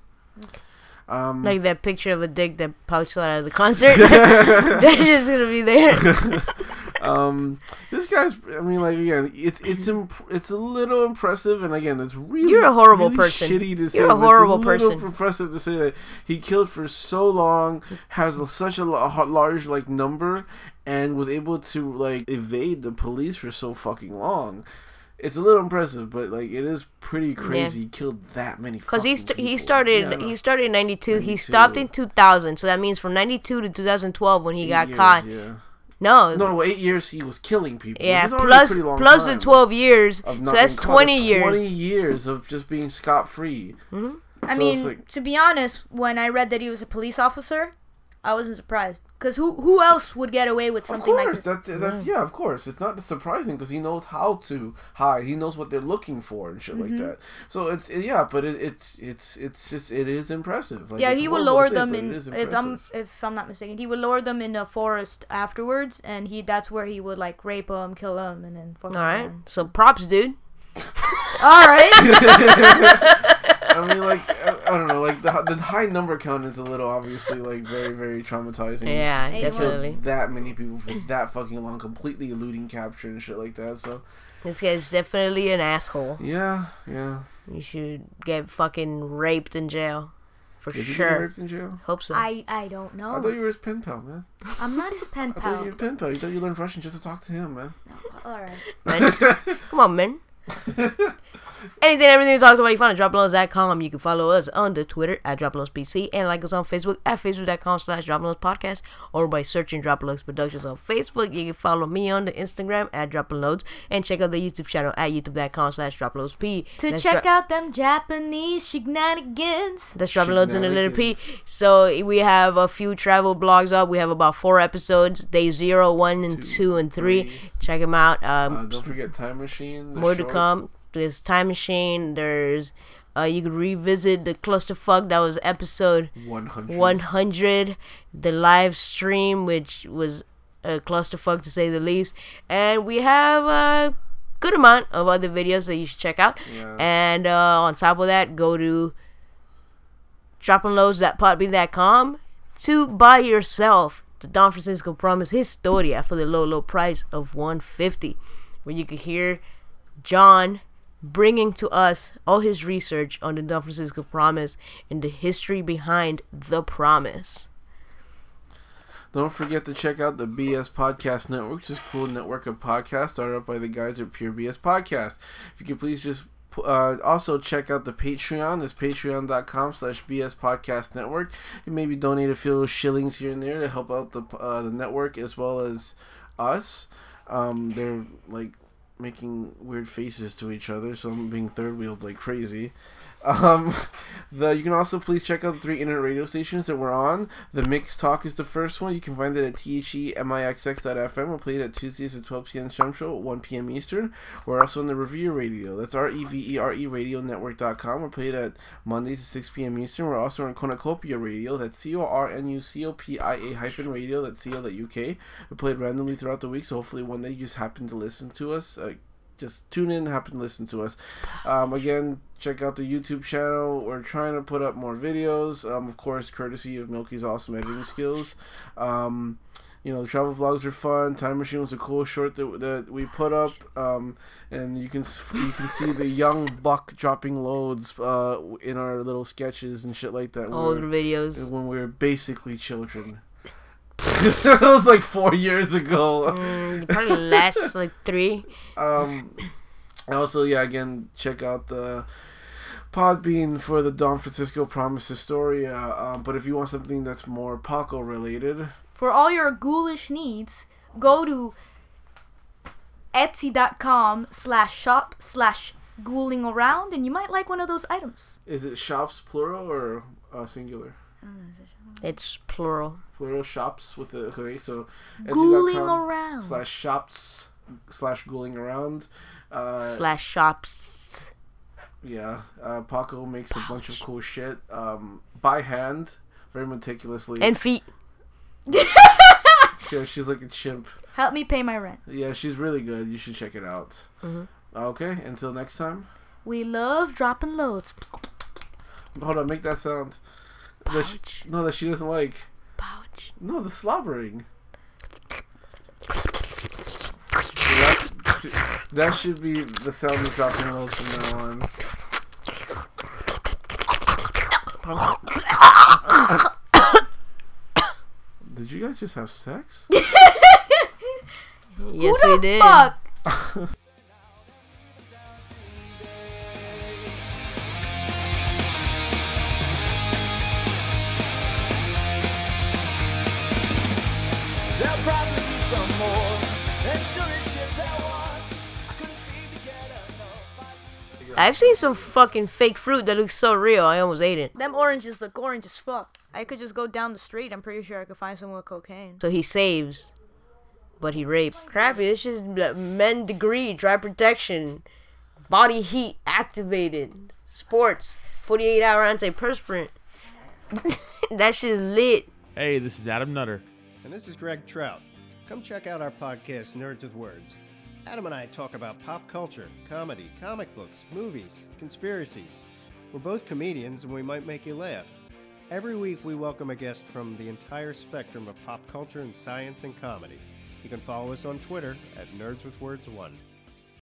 Um, Like that picture of a dick that pouched out of the concert. *laughs* *laughs* that's just gonna be there. *laughs* um, this guy's. I mean, like again, it's it's imp- it's a little impressive, and again, it's really You're a horrible really person. Shitty to say. You're a but it's horrible little person. Impressive to say that he killed for so long, has a- such a la- large like number, and was able to like evade the police for so fucking long. It's a little impressive, but like it is pretty crazy. He killed that many. Because he st- he started Yeah, he started in '92. He stopped in 2000. So that means from '92 to 2012 when he Eight got years, caught. Yeah. No, No, well, eight years he was killing people. yeah, Which is already a plus long plus the 12 years. of So that's being caught. 20 That's years. Twenty years of just being scot free. Mm-hmm. I So it's mean, like- to be honest, when I read that he was a police officer, I wasn't surprised. Because who who else would get away with Of something like course, this? that, that's yeah, of course. It's not surprising because he knows how to hide. He knows what they're looking for and shit Mm-hmm. like that. So it's yeah, but it, it's it's it's just it is impressive. Like, yeah, he would horrible to lower say, them in if I'm if I'm not mistaken, he would lower them in a forest afterwards, and he that's where he would like rape them, kill them, and then fuck All right. them. So props, dude. *laughs* All right. *laughs* *laughs* I mean, like I, I don't know, like the the high number count is a little obviously like very very traumatizing. Yeah, Hey, definitely. that many people for that fucking long, completely eluding capture and shit like that. So This guy's definitely an asshole. yeah, yeah. You should get fucking raped in jail. For Is he getting sure. raped in jail? Hope so. I I don't know. I thought you were his pen pal, man. I'm not his pen *laughs* I thought you pal. were pen pal. You thought you learned Russian just to talk to him, man. All right. man. *laughs* Come on, man. *laughs* Anything, everything we talked about, you find at droploads.com. You can follow us on the Twitter at droploadspc and like us on Facebook at facebook.com slash droploadspodcast or by searching Droploads Productions on Facebook. You can follow me on the Instagram at droploads and check out the YouTube channel at youtube.com slash droploadsp. To That's check Dro- out them Japanese shenanigans. That's dropping loads in the letter P. So we have a few travel blogs up. We have about four episodes: day zero, one, and two, and three. three. Check them out. Uh, Um, don't forget Time Machine. the more to short. There's Time Machine. There's uh, you can revisit the clusterfuck that was episode 100. 100, the live stream, which was a clusterfuck to say the least. And we have a good amount of other videos that you should check out. Yeah. And uh, on top of that, go to droppingloads.podbean.com to buy yourself the Don Francisco Promise Historia for the low, low price of 150 where you can hear John bringing to us all his research on the Don Francisco Promise and the history behind the promise. Don't forget to check out the BS Podcast Network, which is a cool network of podcasts started up by the guys at Pure BS Podcast. If you could please just uh, also check out the Patreon. That's patreon.com slash BS Podcast Network. And maybe donate a few shillings here and there to help out the, uh, the network as well as us. Um, they're like making weird faces to each other, so I'm being third wheeled like crazy. Um, *laughs* the you can also please check out the three internet radio stations that we're on. The Mix Talk is the first one. You can find it at themixx.fm. We'll play it at Tuesdays at 12 p.m. Central, 1 p.m. Eastern. We're also on the Revere Radio. That's R E V E R E Radio Network.com. We're played at Mondays at 6 p.m. Eastern. We're also on Cornucopia Radio. That's C O R N U C O P I A hyphen radio. That's C O UK. We played randomly throughout the week, so hopefully one day you just happen to listen to us. Uh, just tune in, happen to listen to us. Um, again, check out the YouTube channel. We're trying to put up more videos, um, of course, courtesy of Milky's awesome editing skills. Um, you know, the travel vlogs are fun. Time Machine was a cool short that, that we put up, um, and you can you can see the young buck dropping loads uh, in our little sketches and shit like that. Old We're- videos. when we were basically children. *laughs* that was like four years ago. Mm, probably less, *laughs* like three. Um, also, yeah, again, check out the Podbean for the Don Francisco Promise Historia. Um, but if you want something that's more Paco related, For all your ghoulish needs, go to etsy.com slash shop slash ghouling around and you might like one of those items. is it shops plural or uh, singular? It's plural. Plural shops with the okay. So Ghouling around. slash shops slash ghouling around. Uh, Slash shops. Yeah, uh, Paco makes a bunch of cool shit um, by hand, very meticulously. And feet. yeah, she's like a chimp. Help me pay my rent. Yeah, she's really good. You should check it out. Okay, until next time. We love dropping loads. Hold on, make that sound. That she, no, that she doesn't like. Pouch. No, the slobbering. that, that should be the sound of dropping loads from now on. *coughs* Did you guys just have sex? *laughs* Yes, Who we did. fuck? *laughs* I've seen some fucking fake fruit that looks so real. I almost ate it. Them oranges look orange as fuck. I could just go down the street. I'm pretty sure I could find someone with cocaine. So he saves, but he raped. Crappy. This is men degree, dry protection, body heat activated, sports, 48 hour antiperspirant. *laughs* that shit's lit. Hey, this is Adam Nutter. And this is Greg Trout. Come check out our podcast, Nerds with Words. Adam and I talk about pop culture, comedy, comic books, movies, conspiracies. We're both comedians and we might make you laugh. Every week we welcome a guest from the entire spectrum of pop culture and science and comedy. You can follow us on Twitter at Nerds with Words 1.